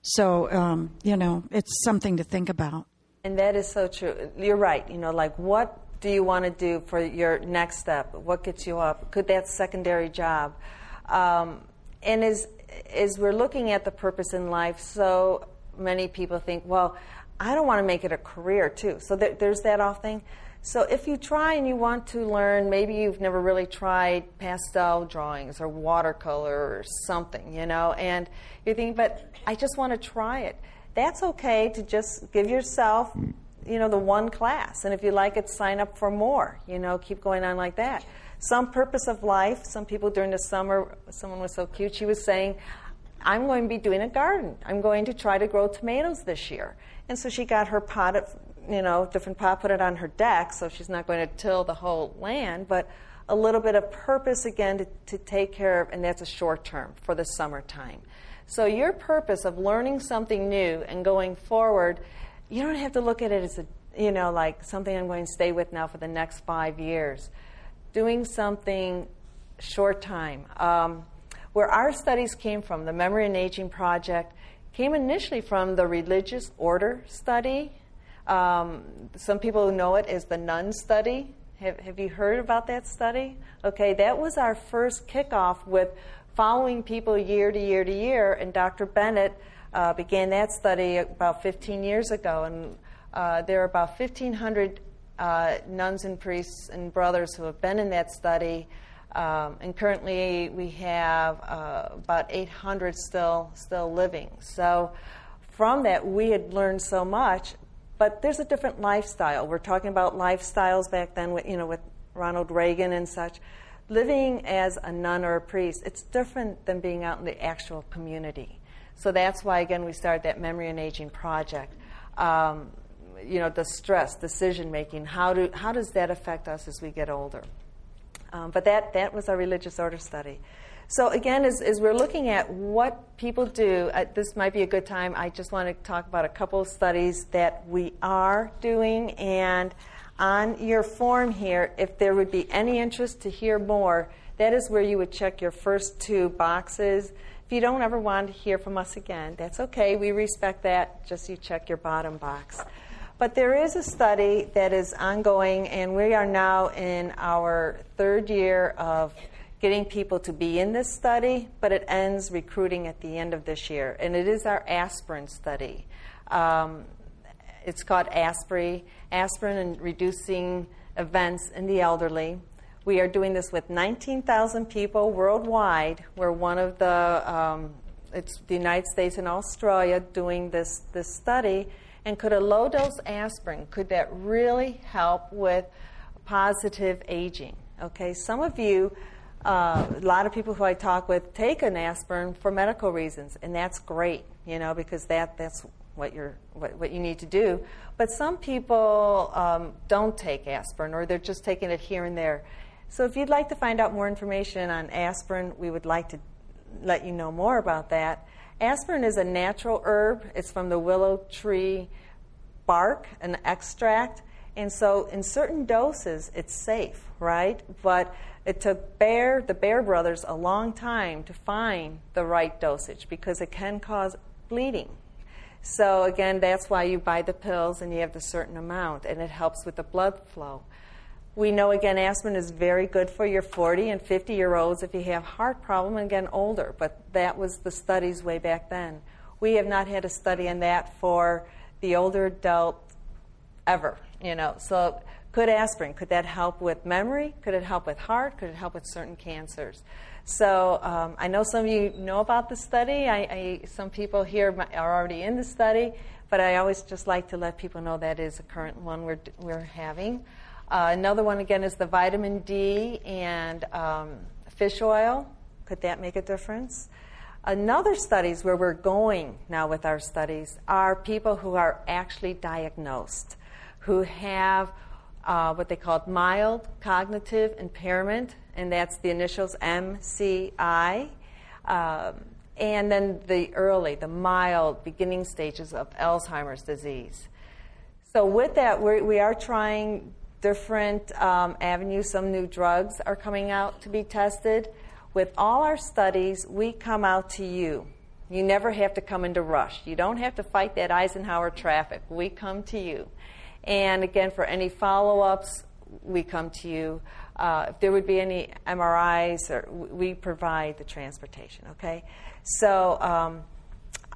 So, um, you know, it's something to think about. And that is so true. You're right. You know, like what do you want to do for your next step? What gets you up? Could that secondary job? Um, and as as we're looking at the purpose in life, so many people think, well, I don't want to make it a career too. So there, there's that off thing. So if you try and you want to learn, maybe you've never really tried pastel drawings or watercolor or something, you know, and you're thinking, but I just want to try it. That's okay to just give yourself, you know, the one class. And if you like it, sign up for more, you know, keep going on like that. Some purpose of life, some people during the summer, someone was so cute, she was saying, I'm going to be doing a garden. I'm going to try to grow tomatoes this year. And so she got her pot of, you know, different pot, put it on her deck, so she's not going to till the whole land, but a little bit of purpose again to, to take care of, and that's a short term for the summertime. So your purpose of learning something new and going forward, you don't have to look at it as a, you know, like something I'm going to stay with now for the next five years. Doing something short time. Um, where our studies came from, the Memory and Aging Project, came initially from the religious order study. Um, some people know it as the nun study. Have, have you heard about that study? Okay, that was our first kickoff with following people year to year to year, and Dr. Bennett uh, began that study about 15 years ago, and uh, there are about 1,500 uh, nuns and priests and brothers who have been in that study. Um, and currently, we have uh, about 800 still still living. So, from that, we had learned so much. But there's a different lifestyle. We're talking about lifestyles back then, with, you know, with Ronald Reagan and such. Living as a nun or a priest, it's different than being out in the actual community. So that's why, again, we started that Memory and Aging project. Um, you know, the stress, decision making. How do how does that affect us as we get older? Um, but that, that was our religious order study. So, again, as, as we're looking at what people do, uh, this might be a good time. I just want to talk about a couple of studies that we are doing. And on your form here, if there would be any interest to hear more, that is where you would check your first two boxes. If you don't ever want to hear from us again, that's okay. We respect that. Just you check your bottom box. But there is a study that is ongoing, and we are now in our third year of getting people to be in this study, but it ends recruiting at the end of this year. And it is our aspirin study. Um, it's called ASPREE, aspirin and reducing events in the elderly. We are doing this with 19,000 people worldwide. We're one of the, um, it's the United States and Australia doing this, this study. And could a low dose aspirin, could that really help with positive aging? Okay, some of you, uh, a lot of people who I talk with take an aspirin for medical reasons, and that's great, you know, because that, that's what, you're, what, what you need to do. But some people um, don't take aspirin, or they're just taking it here and there. So if you'd like to find out more information on aspirin, we would like to let you know more about that. Aspirin is a natural herb. It's from the willow tree bark, an extract. And so in certain doses, it's safe, right? But it took Bayer, the Bayer brothers, a long time to find the right dosage because it can cause bleeding. So again, that's why you buy the pills and you have the certain amount, and it helps with the blood flow. We know again aspirin is very good for your 40 and 50 year olds if you have heart problem and again older, but that was the studies way back then. We have not had a study on that for the older adult ever, you know. So could aspirin could that help with memory? Could it help with heart? Could it help with certain cancers? So um, I know some of you know about the study. I, I, some people here are already in the study, but I always just like to let people know that is a current one we're, we're having. Uh, another one, again, is the vitamin D and um, fish oil. Could that make a difference? Another studies where we're going now with our studies are people who are actually diagnosed, who have uh, what they call mild cognitive impairment, and that's the initials MCI. Um, and then the early, the mild beginning stages of Alzheimer's disease. So, with that, we're, we are trying different um, avenues. Some new drugs are coming out to be tested. With all our studies, we come out to you. You never have to come into rush. You don't have to fight that Eisenhower traffic. We come to you. And again, for any follow ups, we come to you. Uh, if there would be any MRIs, or we provide the transportation. Okay, so um,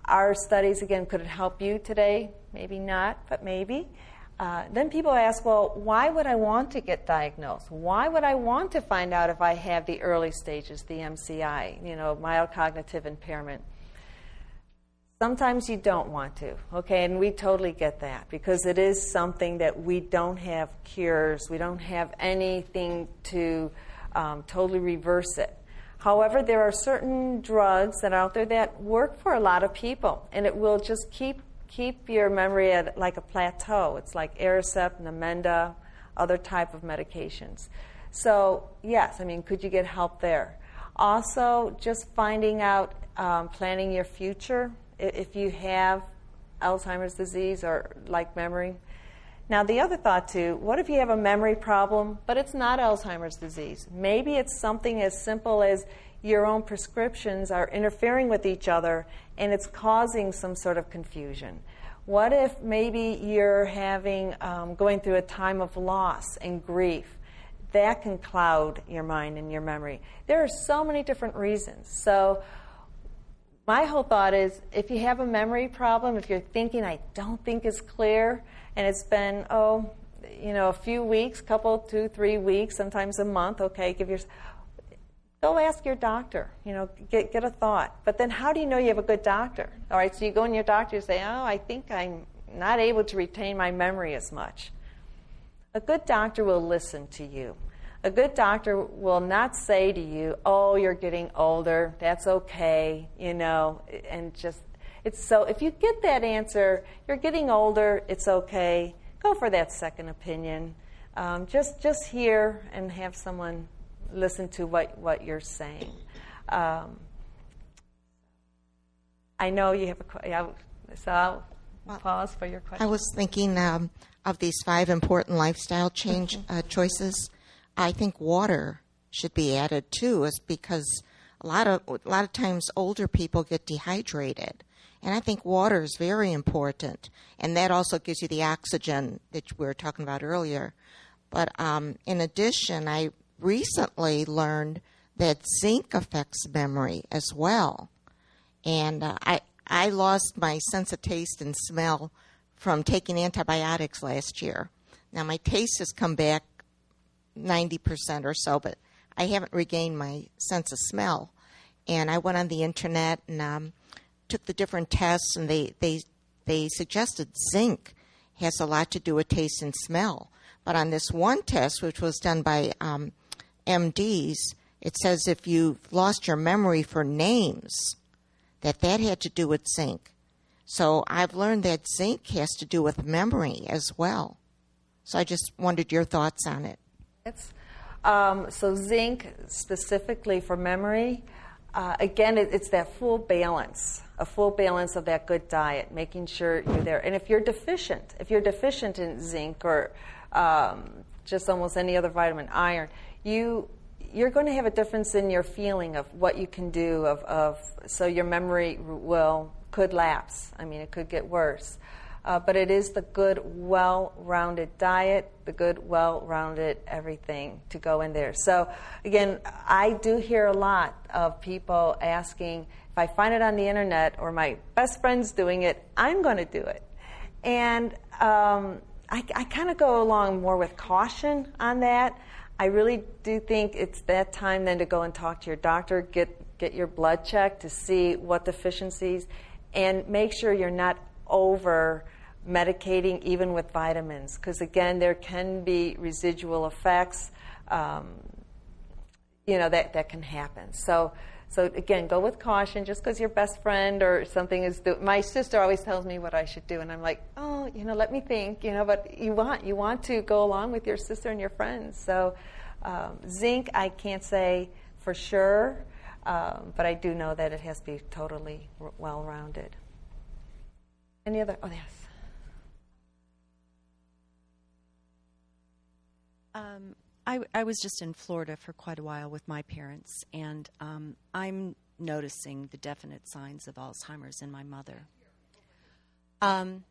our studies again could it help you today? Maybe not, but maybe. Uh, then people ask, well, why would I want to get diagnosed? Why would I want to find out if I have the early stages, the MCI, you know, mild cognitive impairment? Sometimes you don't want to, okay, and we totally get that because it is something that we don't have cures, we don't have anything to um, totally reverse it. However, there are certain drugs that are out there that work for a lot of people, and it will just keep keep your memory at like a plateau. It's like Aricept, Namenda, other type of medications. So yes, I mean, could you get help there? Also, just finding out, um, planning your future. If you have Alzheimer's disease or like memory. Now, the other thought too what if you have a memory problem, but it's not Alzheimer's disease? Maybe it's something as simple as your own prescriptions are interfering with each other and it's causing some sort of confusion? What if maybe you're having um, going through a time of loss and grief? That can cloud your mind and your memory. There are so many different reasons. So, my whole thought is if you have a memory problem, if you're thinking, I don't think it's clear, and it's been, oh, you know, a few weeks, couple, two, three weeks, sometimes a month, okay, give yourself go ask your doctor, you know, get, get a thought. But then how do you know you have a good doctor? All right, so you go in your doctor and say, oh, I think I'm not able to retain my memory as much. A good doctor will listen to you. A good doctor will not say to you, oh, you're getting older, that's okay, you know, and just, it's so, if you get that answer, you're getting older, it's okay, go for that second opinion. Um, just, just hear and have someone listen to what, what you're saying. Um, I know you have a question, so I'll well, pause for your question. I was thinking um, of these five important lifestyle change mm-hmm. uh, choices. I think water should be added too, is because a lot of a lot of times older people get dehydrated, and I think water is very important, and that also gives you the oxygen that we were talking about earlier. But um, in addition, I recently learned that zinc affects memory as well. And uh, I, I lost my sense of taste and smell from taking antibiotics last year. Now, my taste has come back 90% or so, but I haven't regained my sense of smell. And I went on the internet and um, took the different tests, and they, they, they suggested zinc has a lot to do with taste and smell. But on this one test, which was done by um, MDs, it says if you've lost your memory for names, that that had to do with zinc. So I've learned that zinc has to do with memory as well. So I just wondered your thoughts on it. Um, so zinc specifically for memory, uh, again, it, it's that full balance, a full balance of that good diet, making sure you're there. And if you're deficient, if you're deficient in zinc or um, just almost any other vitamin, iron, you you're going to have a difference in your feeling of what you can do of, of so your memory will could lapse. I mean it could get worse. Uh, but it is the good well-rounded diet the good well-rounded everything to go in there. So again i do hear a lot of people asking if i find it on the internet or my best friend's doing it i'm going to do it. And um, I, I kind of go along more with caution on that I really do think it's that time then to go and talk to your doctor, get get your blood checked to see what deficiencies, and make sure you're not over medicating even with vitamins, because again there can be residual effects. Um, you know that that can happen. So so again, go with caution. Just because your best friend or something is do- my sister always tells me what I should do, and I'm like, oh, you know, let me think. You know, but you want you want to go along with your sister and your friends. So um, zinc, I can't say for sure, um, but I do know that it has to be totally r- well rounded. Any other? Oh, yes. Um, I, I was just in Florida for quite a while with my parents, and um, I'm noticing the definite signs of Alzheimer's in my mother. Um,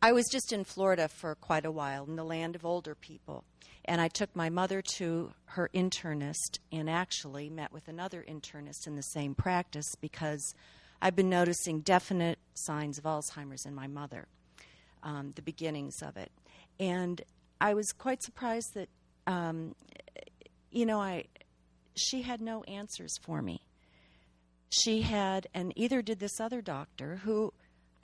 I was just in Florida for quite a while, in the land of older people, and I took my mother to her internist and actually met with another internist in the same practice because I've been noticing definite signs of Alzheimer's in my mother, um, the beginnings of it. And I was quite surprised that um, you know, I she had no answers for me. She had, and either did this other doctor who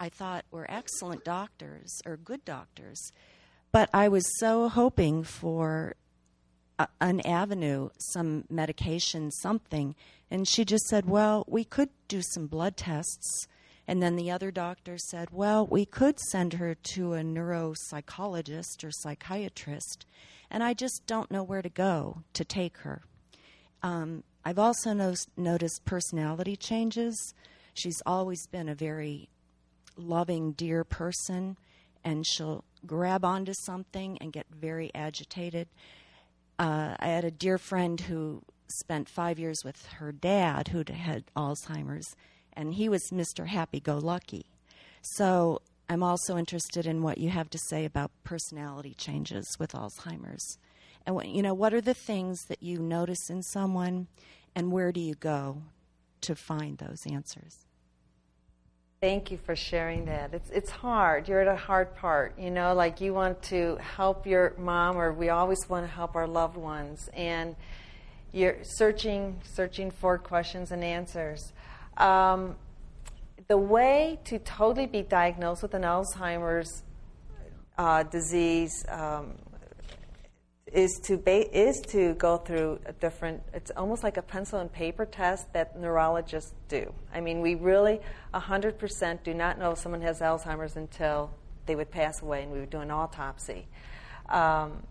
I thought were excellent doctors or good doctors, but I was so hoping for a, an avenue, some medication, something, and she just said, "Well, we could do some blood tests." And then the other doctor said, Well, we could send her to a neuropsychologist or psychiatrist and I just don't know where to go to take her. Um, I've also no- noticed personality changes. She's always been a very loving, dear person, and she'll grab onto something and get very agitated. Uh, I had a dear friend who spent five years with her dad, who had Alzheimer's, and he was Mr. Happy Go Lucky. So I'm also interested in what you have to say about personality changes with Alzheimer's. And what, you know, what are the things that you notice in someone and where do you go to find those answers? Thank you for sharing that. It's it's hard. You're at a hard part, you know, like you want to help your mom or we always want to help our loved ones and you're searching searching for questions and answers. Um, the way to totally be diagnosed with an Alzheimer's uh, disease um, is to ba- is to go through a different. It's almost like a pencil and paper test that neurologists do. I mean, we really 100% do not know if someone has Alzheimer's until they would pass away and we would do an autopsy. Um,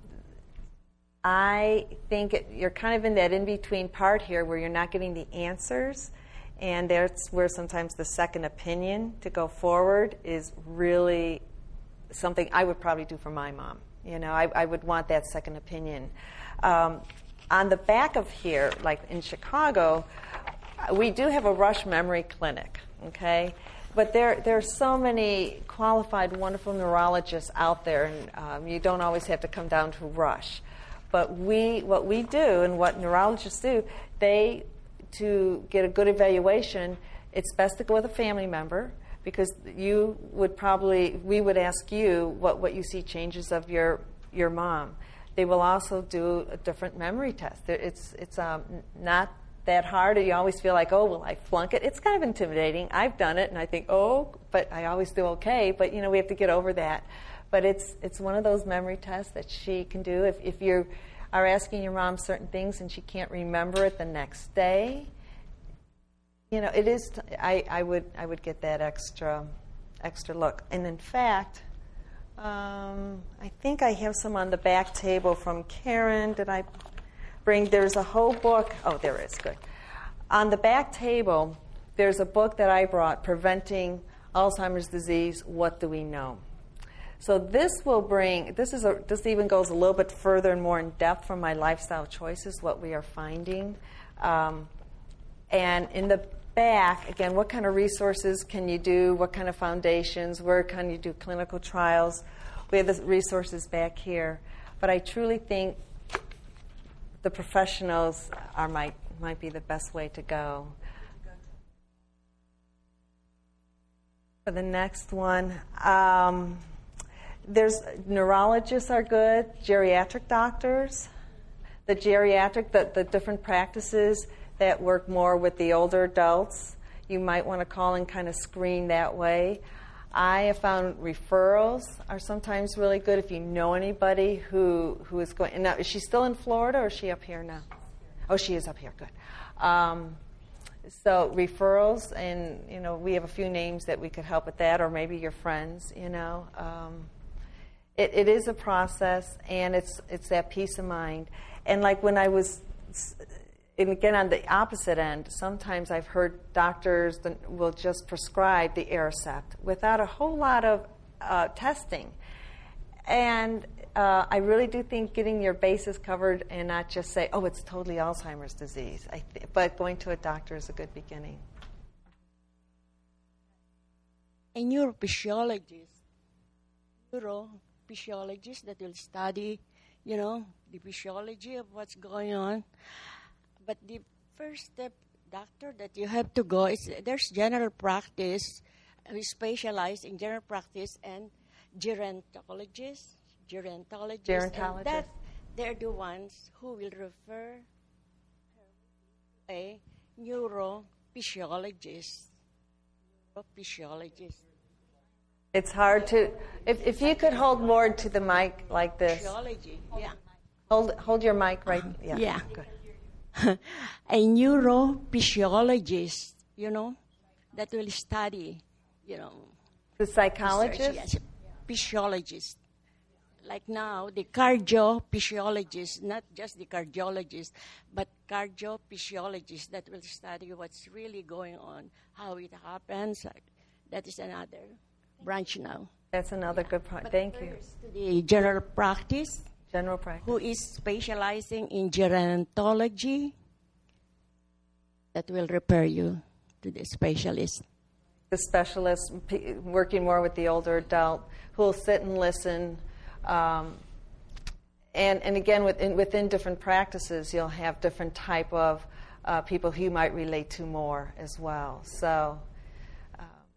I think it, you're kind of in that in between part here where you're not getting the answers and that's where sometimes the second opinion to go forward is really something I would probably do for my mom. You know, I, I would want that second opinion. Um, on the back of here, like in Chicago, we do have a Rush Memory Clinic, okay? But there, there are so many qualified, wonderful neurologists out there, and um, you don't always have to come down to Rush. But we, what we do and what neurologists do, they to get a good evaluation, it's best to go with a family member because you would probably we would ask you what, what you see changes of your your mom. they will also do a different memory test. It's, it's um, not that hard. You always feel like, oh, will I flunk it? It's kind of intimidating. I've done it, and I think, oh, but I always do okay. But you know, we have to get over that. But it's it's one of those memory tests that she can do. If if you are asking your mom certain things and she can't remember it the next day, you know, it is. T- I I would I would get that extra extra look. And in fact. Um, I think I have some on the back table from Karen. Did I bring, there's a whole book. Oh, there is, good. On the back table, there's a book that I brought, Preventing Alzheimer's Disease What Do We Know? So this will bring, this, is a, this even goes a little bit further and more in depth from my lifestyle choices, what we are finding. Um, and in the back, again, what kind of resources can you do? What kind of foundations? Where can you do clinical trials? We have the resources back here. But I truly think the professionals are might might be the best way to go. For the next one, um, there's neurologists are good, geriatric doctors, the geriatric, the, the different practices that work more with the older adults. You might want to call and kind of screen that way. I have found referrals are sometimes really good if you know anybody who, who is going. Now, is she still in Florida or is she up here now? Oh, she is up here. Good. Um, so referrals, and you know, we have a few names that we could help with that, or maybe your friends. You know, um, it, it is a process, and it's it's that peace of mind. And like when I was and again, on the opposite end, sometimes I've heard doctors will just prescribe the Aricept without a whole lot of uh, testing. And uh, I really do think getting your bases covered and not just say, oh, it's totally Alzheimer's disease, th- but going to a doctor is a good beginning. A neurophysiologist, neurophysiologist that will study, you know, the physiology of what's going on but the first step, doctor, that you have to go is there's general practice. We specialize in general practice and gerontologists, gerontologists. Gerontologists. And that, they're the ones who will refer a neurophysiologist. Neurophysiologist. It's hard to. If, if you could hold more to the mic like this. Physiology, yeah. Hold hold your mic right. Uh-huh. Yeah. Yeah. Good. [laughs] a neurophysiologist, you know, that will study, you know. The psychologist? Yes, physiologist. Like now, the cardiophysiologist, not just the cardiologist, but cardiophysiologist that will study what's really going on, how it happens. That is another branch now. That's another yeah. good point. Thank you. The general practice General practice. Who is specializing in gerontology that will refer you to the specialist. The specialist working more with the older adult who will sit and listen. Um, and, and again, within, within different practices, you'll have different type of uh, people who you might relate to more as well. So,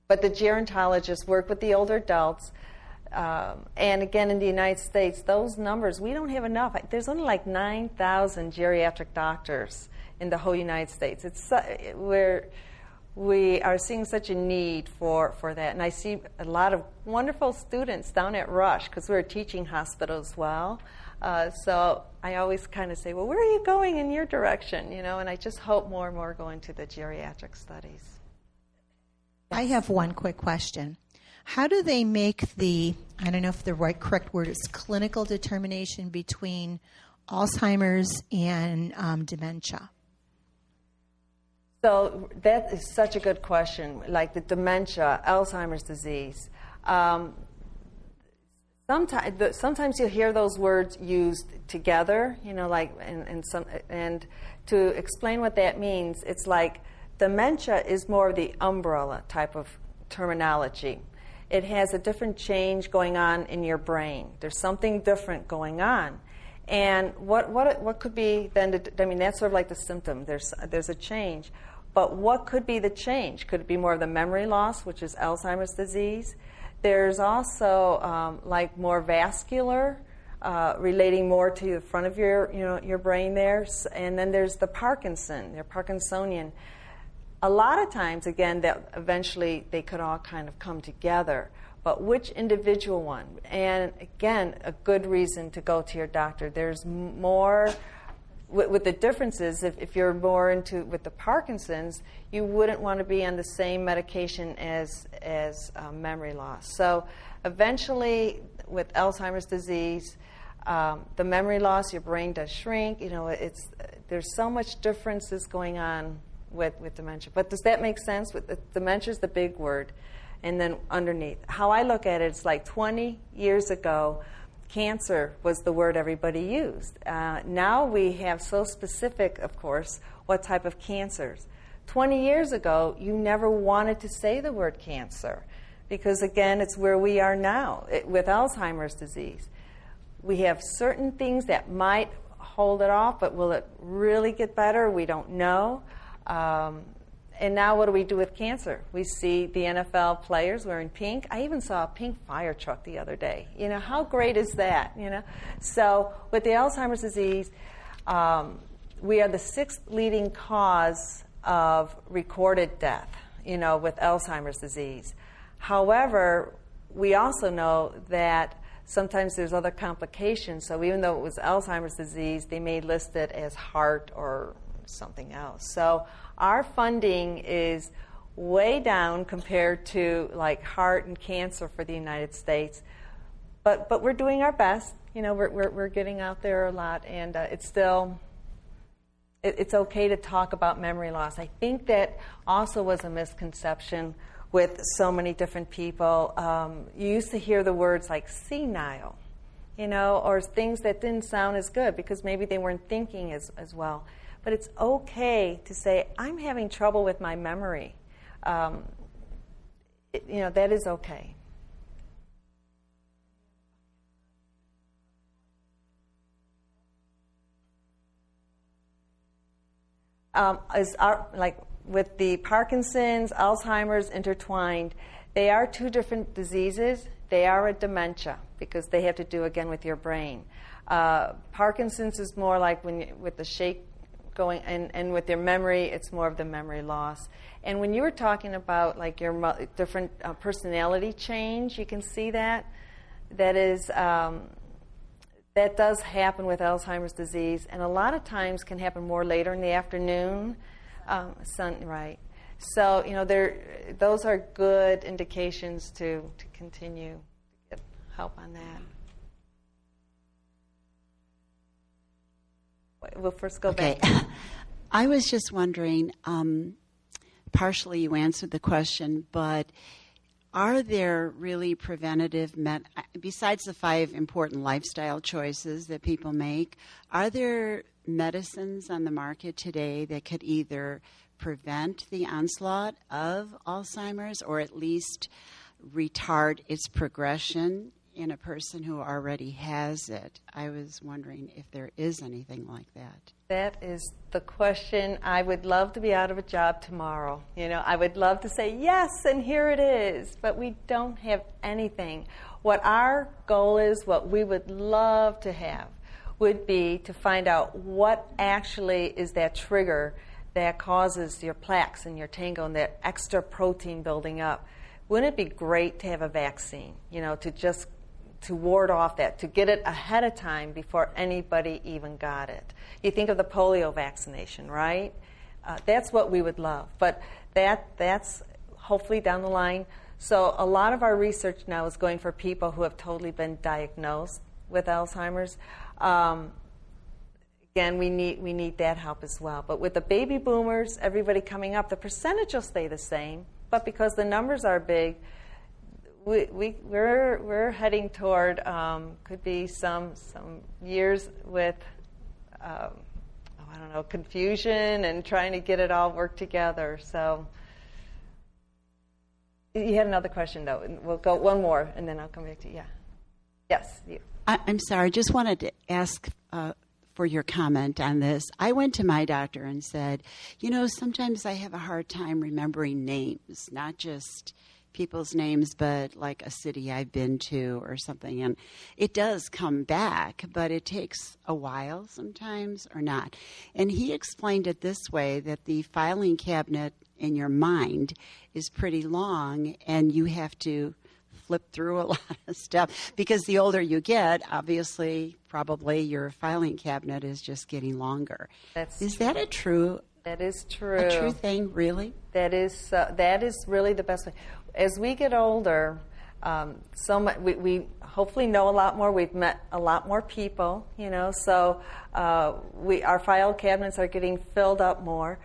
but the gerontologists work with the older adults um, and again, in the United States, those numbers, we don't have enough. There's only like 9,000 geriatric doctors in the whole United States. It's uh, where we are seeing such a need for, for that. And I see a lot of wonderful students down at Rush because we're a teaching hospital as well. Uh, so I always kind of say, well, where are you going in your direction? You know, and I just hope more and more go into the geriatric studies. I have one quick question. How do they make the, I don't know if the right correct word is clinical determination between Alzheimer's and um, dementia? So that is such a good question. Like the dementia, Alzheimer's disease. Um, sometimes, sometimes you hear those words used together. You know, like and, and some and to explain what that means, it's like dementia is more of the umbrella type of terminology it has a different change going on in your brain. There's something different going on. And what, what, what could be then, I mean, that's sort of like the symptom. There's, there's a change. But what could be the change? Could it be more of the memory loss, which is Alzheimer's disease? There's also um, like more vascular uh, relating more to the front of your, you know, your brain there. And then there's the Parkinson, the Parkinsonian. A lot of times, again, that eventually they could all kind of come together. But which individual one? And again, a good reason to go to your doctor. There's more with, with, the differences, if, if you're more into with the Parkinson's, you wouldn't want to be on the same medication as as um, memory loss. So eventually, with Alzheimer's disease, um, the memory loss, your brain does shrink. You know, it's there's so much differences going on with with dementia. But does that make sense? With dementia is the big word, and then underneath, how I look at it, it's like 20 years ago cancer was the word everybody used. Uh, now we have so specific, of course, what type of cancers. 20 years ago, you never wanted to say the word cancer because, again, it's where we are now it, with Alzheimer's disease. We have certain things that might hold it off, but will it really get better? We don't know. Um, and now what do we do with cancer? We see the NFL players wearing pink. I even saw a pink fire truck the other day. You know, how great is that? You know, so with the Alzheimer's disease, um, we are the sixth leading cause of recorded death. You know, with Alzheimer's disease. However, we also know that sometimes there's other complications. So even though it was Alzheimer's disease, they may list it as heart or something else. So our funding is way down compared to like heart and cancer for the United States. But, but we're doing our best. You know, we're, we're, we're getting out there a lot, and uh, it's still, it, it's okay to talk about memory loss. I think that also was a misconception with so many different people. Um, you used to hear the words like senile, you know, or things that didn't sound as good because maybe they weren't thinking as, as well. But it's okay to say, I'm having trouble with my memory. Um, it, you know, that is okay. Um, is our, like with the Parkinson's, Alzheimer's intertwined, they are two different diseases. They are a dementia because they have to do again with your brain. Uh, Parkinson's is more like when you, with the shake going and, and with their memory it's more of the memory loss. And when you were talking about like your different uh, personality change you can see that? That is um, that does happen with alzheimer's disease and a lot of times can happen more later in the afternoon um, sun right? So you know there those are good indications to to continue to get help on that We'll first go okay. back. [laughs] I was just wondering, um, partially you answered the question, but are there really preventative met besides the five important lifestyle choices that people make are there medicines on the market today that could either prevent the onslaught of alzheimer's or at least retard its progression in a person who already has it. I was wondering if there is anything like that. That is the question. I would love to be out of a job tomorrow. You know, I would love to say yes, and here it is, but we don't have anything. What our goal is, what we would love to have, would be to find out what actually is that trigger that causes your plaques and your tangles and that extra protein building up. Wouldn't it be great to have a vaccine, you know, to just to ward off that, to get it ahead of time before anybody even got it. You think of the polio vaccination, right? Uh, that's what we would love, but that that's hopefully down the line. So a lot of our research now is going for people who have totally been diagnosed with Alzheimer's. Um, again, we need we need that help as well. But with the baby boomers, everybody coming up, the percentage will stay the same, but because the numbers are big we, we, we're, we're heading toward, um, could be some, some years with, um, oh, I don't know, confusion and trying to get it all worked together. So you had another question, though. We'll go one more, and then I'll come back to you. Yeah. Yes, you. I, am sorry. I Just wanted to ask uh, for your comment on this. I went to my doctor and said, you know, sometimes I have a hard time remembering names, not just people's names, but like a city I've been to or something. And it does come back, but it takes a while sometimes or not. And he explained it this way that the filing cabinet in your mind is pretty long, and you have to flip through a [laughs] lot of stuff because the older you get, obviously, probably your filing cabinet is just getting longer. That's is true. that a true? That is true. A true thing, really. That is uh, that is really the best way. As we get older, um, so much, we, we hopefully know a lot more. We've met a lot more people, you know. So uh, we our file cabinets are getting filled up more.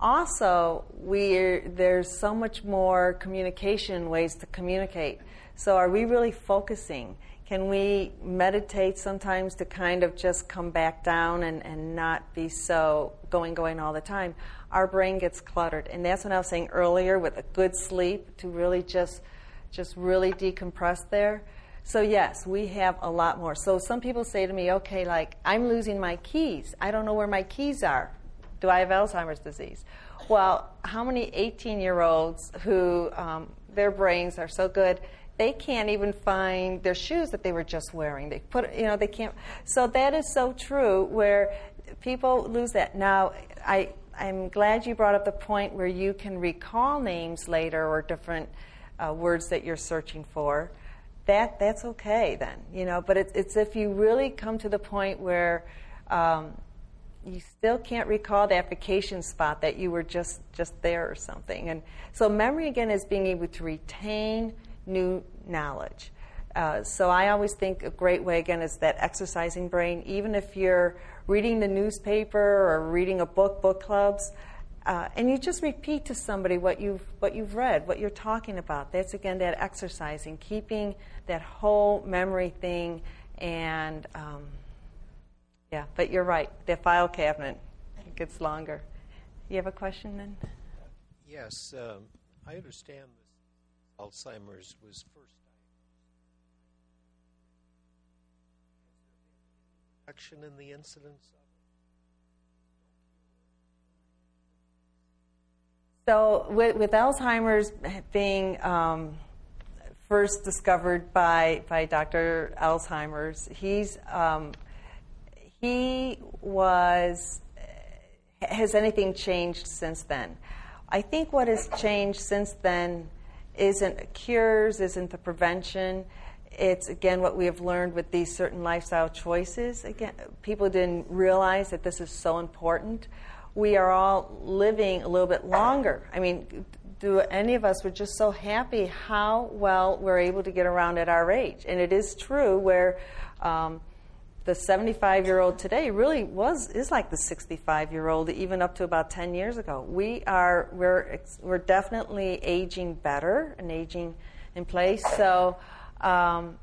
Also, we there's so much more communication ways to communicate. So are we really focusing? Can we meditate sometimes to kind of just come back down and, and not be so going, going all the time? Our brain gets cluttered. And that's what I was saying earlier with a good sleep to really just just really decompress there. So yes, we have a lot more. So some people say to me, okay, like I'm losing my keys. I don't know where my keys are. Do I have Alzheimer's disease? Well, how many 18 year olds who um, their brains are so good they can't even find their shoes that they were just wearing. They put, you know, they can't. So that is so true. Where people lose that. Now, I I'm glad you brought up the point where you can recall names later or different uh, words that you're searching for. That that's okay then, you know. But it's it's if you really come to the point where um, you still can't recall that vacation spot that you were just just there or something. And so memory again is being able to retain new knowledge. Uh, so I always think a great way again is that exercising brain. Even if you're reading the newspaper or reading a book, book clubs, uh, and you just repeat to somebody what you've what you've read, what you're talking about. That's again that exercising, keeping that whole memory thing, and um, yeah. But you're right. The file cabinet gets longer. You have a question then? Yes, um, I understand Alzheimer's was first Reduction in the incidence So, with, with Alzheimer's being um, first discovered by, by Dr. Alzheimer's, he's um, he was. Has anything changed since then? I think what has changed since then isn't cures, isn't the prevention. It's again what we have learned with these certain lifestyle choices. Again, people didn't realize that this is so important. We are all living a little bit longer. I mean, do any of us we're just so happy how well we're able to get around at our age, and it is true where. Um, the 75 year old today really was is like the 65 year old even up to about 10 years ago we are we're we're definitely aging better and aging in place so um,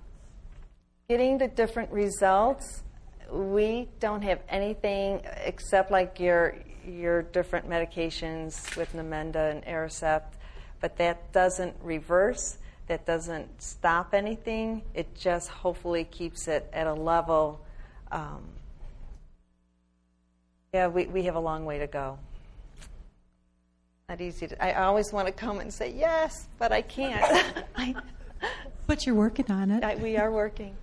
getting the different results we don't have anything except like your your different medications with Namenda and Aricept but that doesn't reverse that doesn't stop anything it just hopefully keeps it at a level um, yeah, we, we have a long way to go. Not easy to, I always want to come and say yes, but I can't. I, [laughs] [laughs] but you're working on it. I, we are working.